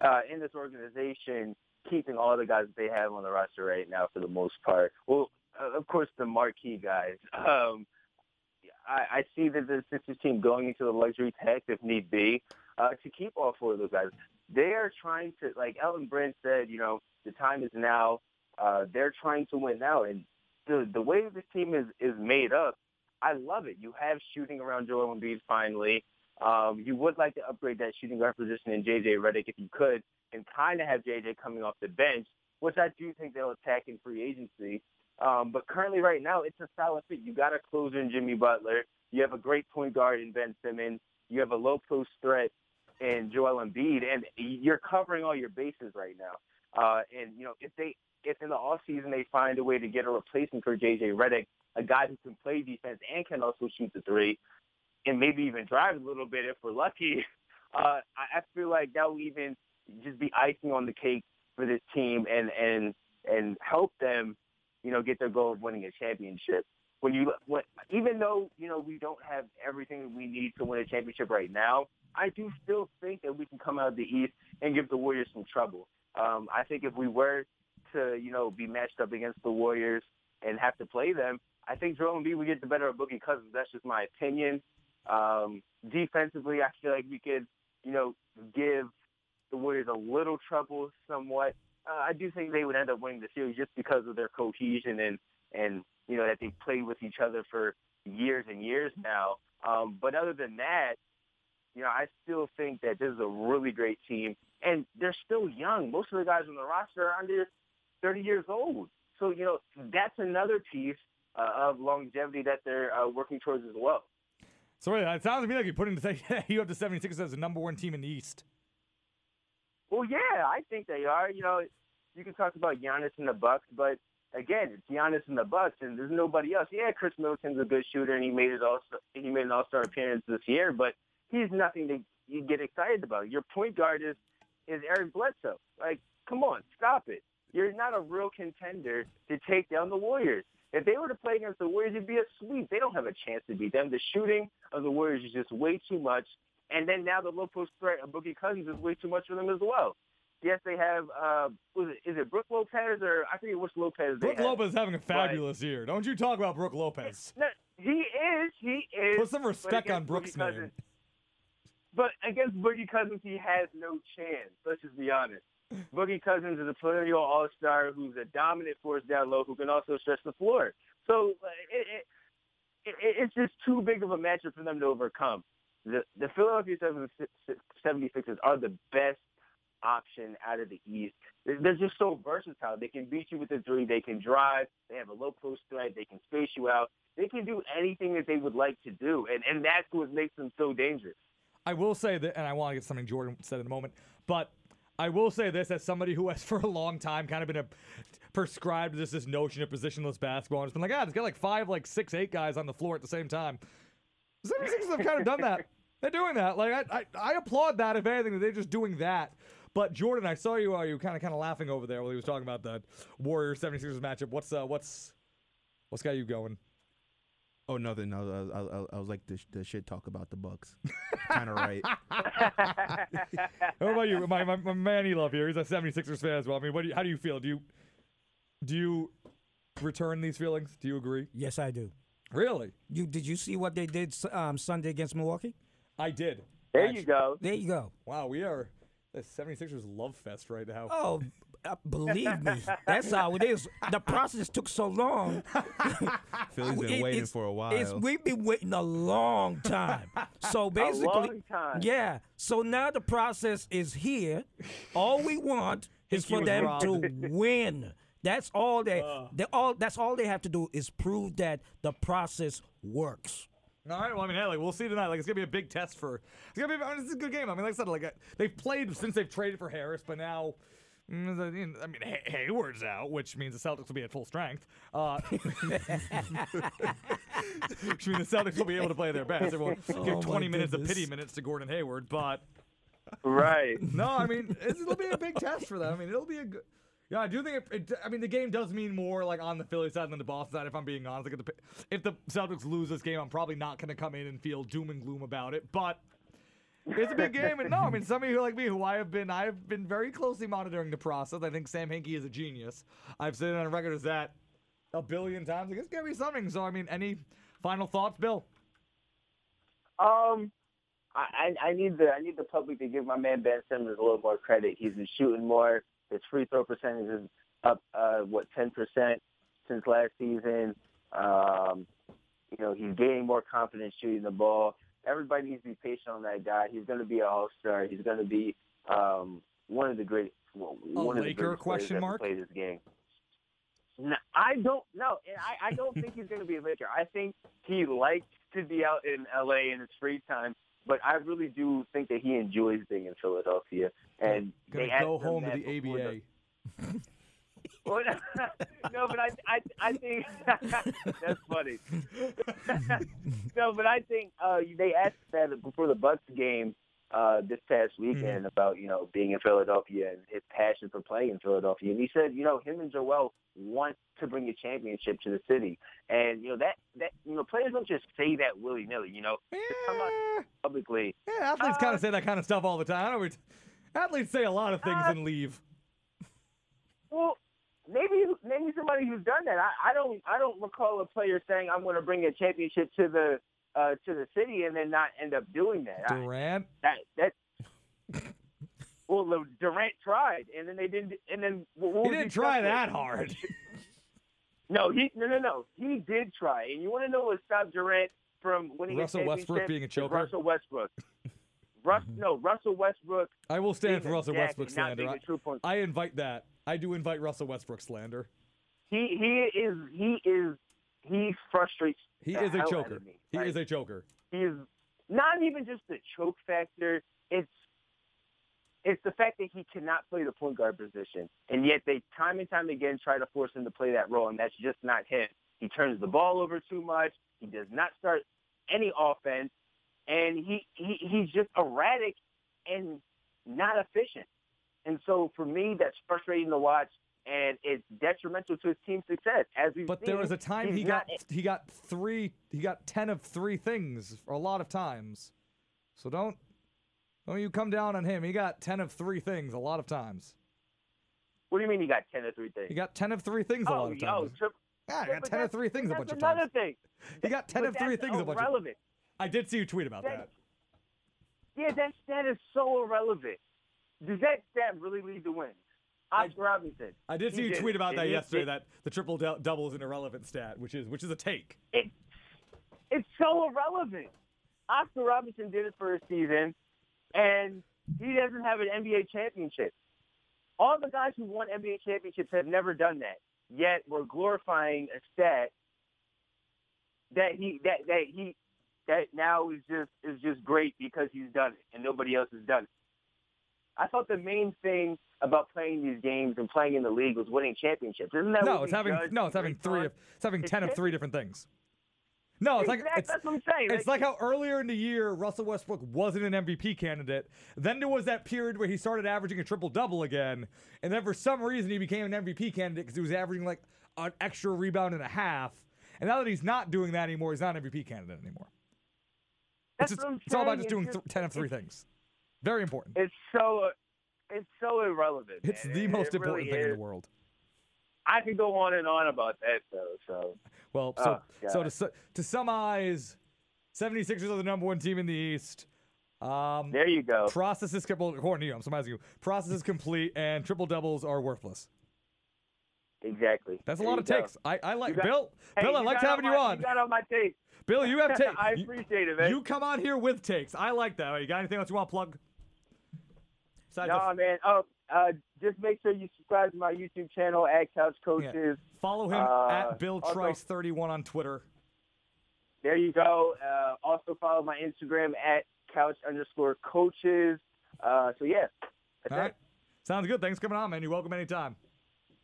uh, in this organization keeping all the guys that they have on the roster right now for the most part. Well, uh, of course, the marquee guys. Um, I, I see that the Sixers team going into the luxury tax if need be uh, to keep all four of those guys. They are trying to, like Elton Brand said, you know, the time is now. Uh, they're trying to win now, and the the way this team is is made up, I love it. You have shooting around Joel Embiid finally. Um, you would like to upgrade that shooting guard position in JJ Redick if you could, and kind of have JJ coming off the bench, which I do think they'll attack in free agency. Um, but currently, right now, it's a solid fit. You got a closer in Jimmy Butler. You have a great point guard in Ben Simmons. You have a low post threat in Joel Embiid, and you're covering all your bases right now. Uh, and you know, if they if in the off season they find a way to get a replacement for JJ Redick, a guy who can play defense and can also shoot the three, and maybe even drive a little bit if we're lucky, uh, I, feel like that will even just be icing on the cake for this team and and and help them, you know, get their goal of winning a championship. When you when, even though you know we don't have everything we need to win a championship right now, I do still think that we can come out of the East and give the Warriors some trouble. Um, I think if we were to, you know, be matched up against the Warriors and have to play them, I think Joel Embiid would get the better of Boogie Cousins. That's just my opinion. Um, defensively, I feel like we could, you know, give the Warriors a little trouble somewhat. Uh, I do think they would end up winning the series just because of their cohesion and, and you know, that they played with each other for years and years now. Um, but other than that, you know, I still think that this is a really great team, and they're still young. Most of the guys on the roster are under 30 years old. So, you know, that's another piece uh, of longevity that they're uh, working towards as well. So it sounds to me like you're putting the you have the 76ers as the number one team in the East. Well, yeah, I think they are. You know, you can talk about Giannis and the Bucks, but again, it's Giannis and the Bucks, and there's nobody else. Yeah, Khris Middleton's a good shooter, and he made it all. He made an All Star appearance this year, but he's nothing to you get excited about. Your point guard is is Eric Bledsoe. Like, come on, stop it. You're not a real contender to take down the Warriors. If they were to play against the Warriors, it'd be a sweep. They don't have a chance to beat them. The shooting of the Warriors is just way too much. And then now the low post threat of Boogie Cousins is way too much for them as well. Yes, they have. Uh, was it, is it Brooke Lopez or I forget which Lopez? Brooke have. Lopez is having a fabulous year. Don't you talk about Brooke Lopez? No, he is. He is. Put some respect on Brooks' Boogie name. Cousins- But against Boogie Cousins, he has no chance. Let's just be honest. Boogie Cousins is a perennial all-star who's a dominant force down low who can also stretch the floor. So uh, it, it, it, it's just too big of a matchup for them to overcome. The, the Philadelphia 76ers are the best option out of the East. They're just so versatile. They can beat you with a three. They can drive. They have a low post threat. They can space you out. They can do anything that they would like to do, and and that's what makes them so dangerous. I will say that, and I want to get something Jordan said in a moment, but I will say this as somebody who has for a long time kind of been a, prescribed this this notion of positionless basketball. And it's been like, ah, it's got like five, like six, eight guys on the floor at the same time. The 76ers have kind of done that. They're doing that. Like I, I, I applaud that. If anything, that they're just doing that. But Jordan, I saw you. Uh, you kind of, kind of laughing over there while he was talking about the Warriors 76ers matchup. What's, uh, what's, what's got you going? Oh, nothing. I, was- I, I, I was like the, sh- the shit talk about the Bucks. kind of right. What about you? My, my, my Manny love here. He's a 76ers fan as well. I mean, what do you, how do you feel? Do you do you return these feelings? Do you agree? Yes, I do. Really? You did you see what they did um, Sunday against Milwaukee? I did. there Actu- you go. There you go. Wow, we are the 76ers love fest right now. Oh, uh, believe me, that's how it is. The process took so long. Philly's been It- waiting for a it's- while. we've been waiting a long time. So basically, long time. yeah. So now the process is here. All we want is for them robbed. to win. That's all they. they all. That's all they have to do is prove that the process works. All right. Well, I mean, hey, like we'll see tonight. Like it's gonna be a big test for. It's gonna be. I mean, it's a good game. I mean, like I said, like uh, they've played since they've traded for Harris, but now. mm, the- you know, I mean, Hay- Hayward's out, which means the Celtics will be at full strength. Uh, which means the Celtics will be able to play their best. They will Oh, give 20 minutes of pity minutes to Gordon Hayward, but Right. no, I mean, it'll be a big test for them. I mean, it'll be a good. Yeah, I do think it, it. I mean, the game does mean more like on the Philly side than the Boston side. If I'm being honest, like if the, Celtics lose this game, I'm probably not going to come in and feel doom and gloom about it. But it's a big game, and no, I mean, some of you like me, who I have been, I have been very closely monitoring the process. I think Sam Hinkie is a genius. I've said it on record as that a billion times. Like, it's gonna be something. So, I mean, any final thoughts, Bill? Um, I I need the I need the public to give my man Ben Simmons a little more credit. He's been shooting more. His free throw percentage is up uh what ten percent since last season. Um, you know he's gaining more confidence shooting the ball. Everybody needs to be patient on that guy. He's going to be an all star. He's going to be um one of the great well, one of the Laker greatest players question mark? Play this game. No, I don't know. And I, I don't think he's going to be a Laker. I think he likes to be out in LA in his free time, but I really do think that he enjoys being in Philadelphia. And Gonna they go home to the ABA. Well, no, but I, I, I think that's funny. no, but I think uh, they asked that before the Bucks game uh, this past weekend about you know being in Philadelphia and his passion for playing in Philadelphia, and he said you know him and Joel want to bring a championship to the city, and you know that that you know players don't just say that willy nilly, you know, Just come out Yeah. publicly. Yeah, athletes kind Uh, of say that kind of stuff all the time. I don't know, athletes say a lot of things Uh, and leave. Well, maybe maybe somebody who's done that. I, I don't I don't recall a player saying I'm going to bring a championship to the uh, to the city and then not end up doing that. I, Durant. that that. Well, the- Durant tried, and then they didn't. And then what He didn't try with? that hard. No, he no no no. He did try, and you want to know what stopped Durant from winning Russell a Westbrook being a choker? Russell Westbrook. Russ, no, Russell Westbrook. I will stand for Russell Westbrook slander. I, a true point I invite that. I do invite Russell Westbrook slander. He he is he is he frustrates. He is a choker. me. He is a choker. He's not even just the choke factor. It's it's the fact that he cannot play the point guard position, and yet they time and time again try to force him to play that role, and that's just not him. He turns the ball over too much. He does not start any offense, and he, he he's just erratic and not efficient. And so for me, that's frustrating to watch, and it's detrimental to his team's success. As we've But seen, there was a time he got not- he got three he got ten of three things a lot of times. So don't don't you come down on him. He got ten of three things a lot of times. What do you mean he got ten of three things? He got ten of three things a oh, lot of oh, times. Oh, trip, yeah, he got ten of three things a that's bunch of another times. thing. He got ten of three that's things a bunch of irrelevant. I did see you tweet about That- that. Yeah, that stat is so irrelevant. Does that stat really lead to wins? Oscar Robertson. I did see He you did. tweet about that He- yesterday. he- That the triple dou- double is an irrelevant stat, which is which is a take. It, it's so irrelevant. Oscar Robertson did it for a season, and he doesn't have an NBA championship. All the guys who won NBA championships have never done that. Yet we're glorifying a stat that he that that he that now is just is just great because he's done it and nobody else has done it. I thought the main thing about playing these games and playing in the league was winning championships. Isn't that No, what it's having no, it's having three of it's having It's ten of three different things. No, it's like Exactly, it's, that's what I'm saying. It's like how earlier in the year Russell Westbrook wasn't an MVP candidate. Then there was that period where he started averaging a triple double again, and then for some reason he became an MVP candidate because he was averaging like an extra rebound and a half. And now that he's not doing that anymore, he's not an MVP candidate anymore. That's it's, just- what I'm it's all about just doing just- th- 10 of three things. Very important. It's so it's so irrelevant. It's man. the It- most it important really thing in the world. I could go on and on about that though. So Well, so Oh, so to to summarize, 76ers are the number one team in the East. Um, there you go. process is complete. According to you, I'm summarizing you. Process is complete, and triple doubles are worthless. Exactly. That's a There lot of go. takes. I, I like got- Bill. Hey, Bill, I liked having on you on. You got on my tape. Bill, you have takes. I appreciate it, man. You come on here with takes. I like that. You got anything else you want to plug? Besides man. Oh, uh, just make sure you subscribe to my YouTube channel at Couch Coaches. follow him uh, at Bill Trice31 on Twitter. There you go. Uh, also follow my Instagram at Couch underscore Coaches. Uh, so yeah, that's All it. Sounds good. Thanks for coming on, man. You're welcome anytime.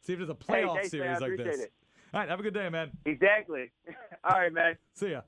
See if there's a Hey, playoff thanks. I series like this. it. All right. Have a good day, man. Exactly. All right, man. See ya.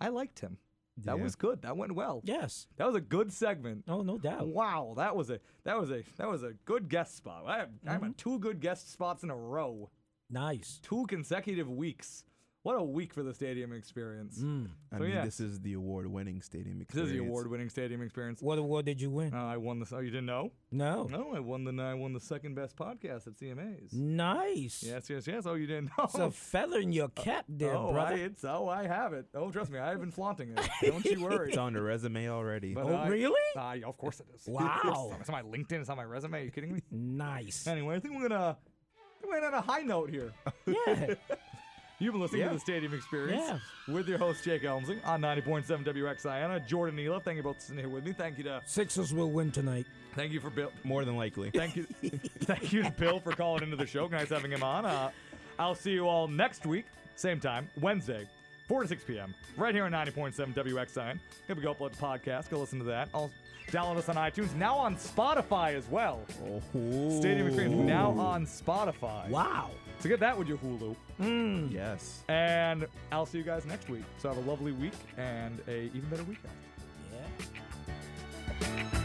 I liked him. That Yeah. was good. That went well. Yes. That was a good segment. Oh, no doubt. Wow, that was a that was a that was a good guest spot. I have, I'm Mm-hmm. on two good guest spots in a row, Nice. two consecutive weeks. What a week for the stadium experience. Mm. I So, mean, yeah. this is the award-winning stadium experience. This is the award-winning stadium experience. What award did you win? Uh, I won this. Oh, you didn't know? no. No, I won the I won the second best podcast at CMA's. Nice. Yes, yes, yes. Oh, you didn't know? It's a feather in your cap there, oh, I, brother. it's oh, I have it. Oh, trust me, I've been flaunting it. Don't you worry. It's on the resume already. But Oh, I- really? Uh, of course it is. Wow. it's on my LinkedIn. It's on my resume. Are you kidding me? Nice. Anyway, I think we're gonna we're gonna end on a high note here. Yeah. You've been listening Yeah. to the Stadium Experience Yeah. with your host Jake Elmsing on 90.7 WXIN. Jordan Neela, thank you both for sitting here with me. Thank you to Sixers will win tonight. thank you for Bill. More than likely. Thank you, thank you to Bill for calling into the show. Nice having him on. Uh, I'll see you all next week, same time, Wednesday, 4 to 6 p.m. right here on 90.7 WXIN. Here we go upload the podcast. Go listen to that. I'll download us on iTunes. Now on Spotify as well. Oh. Stadium Experience now on Spotify. Wow. So get that with your Hulu. Mm. Yes. And I'll see you guys next week. So have a lovely week and a even better weekend. Yeah.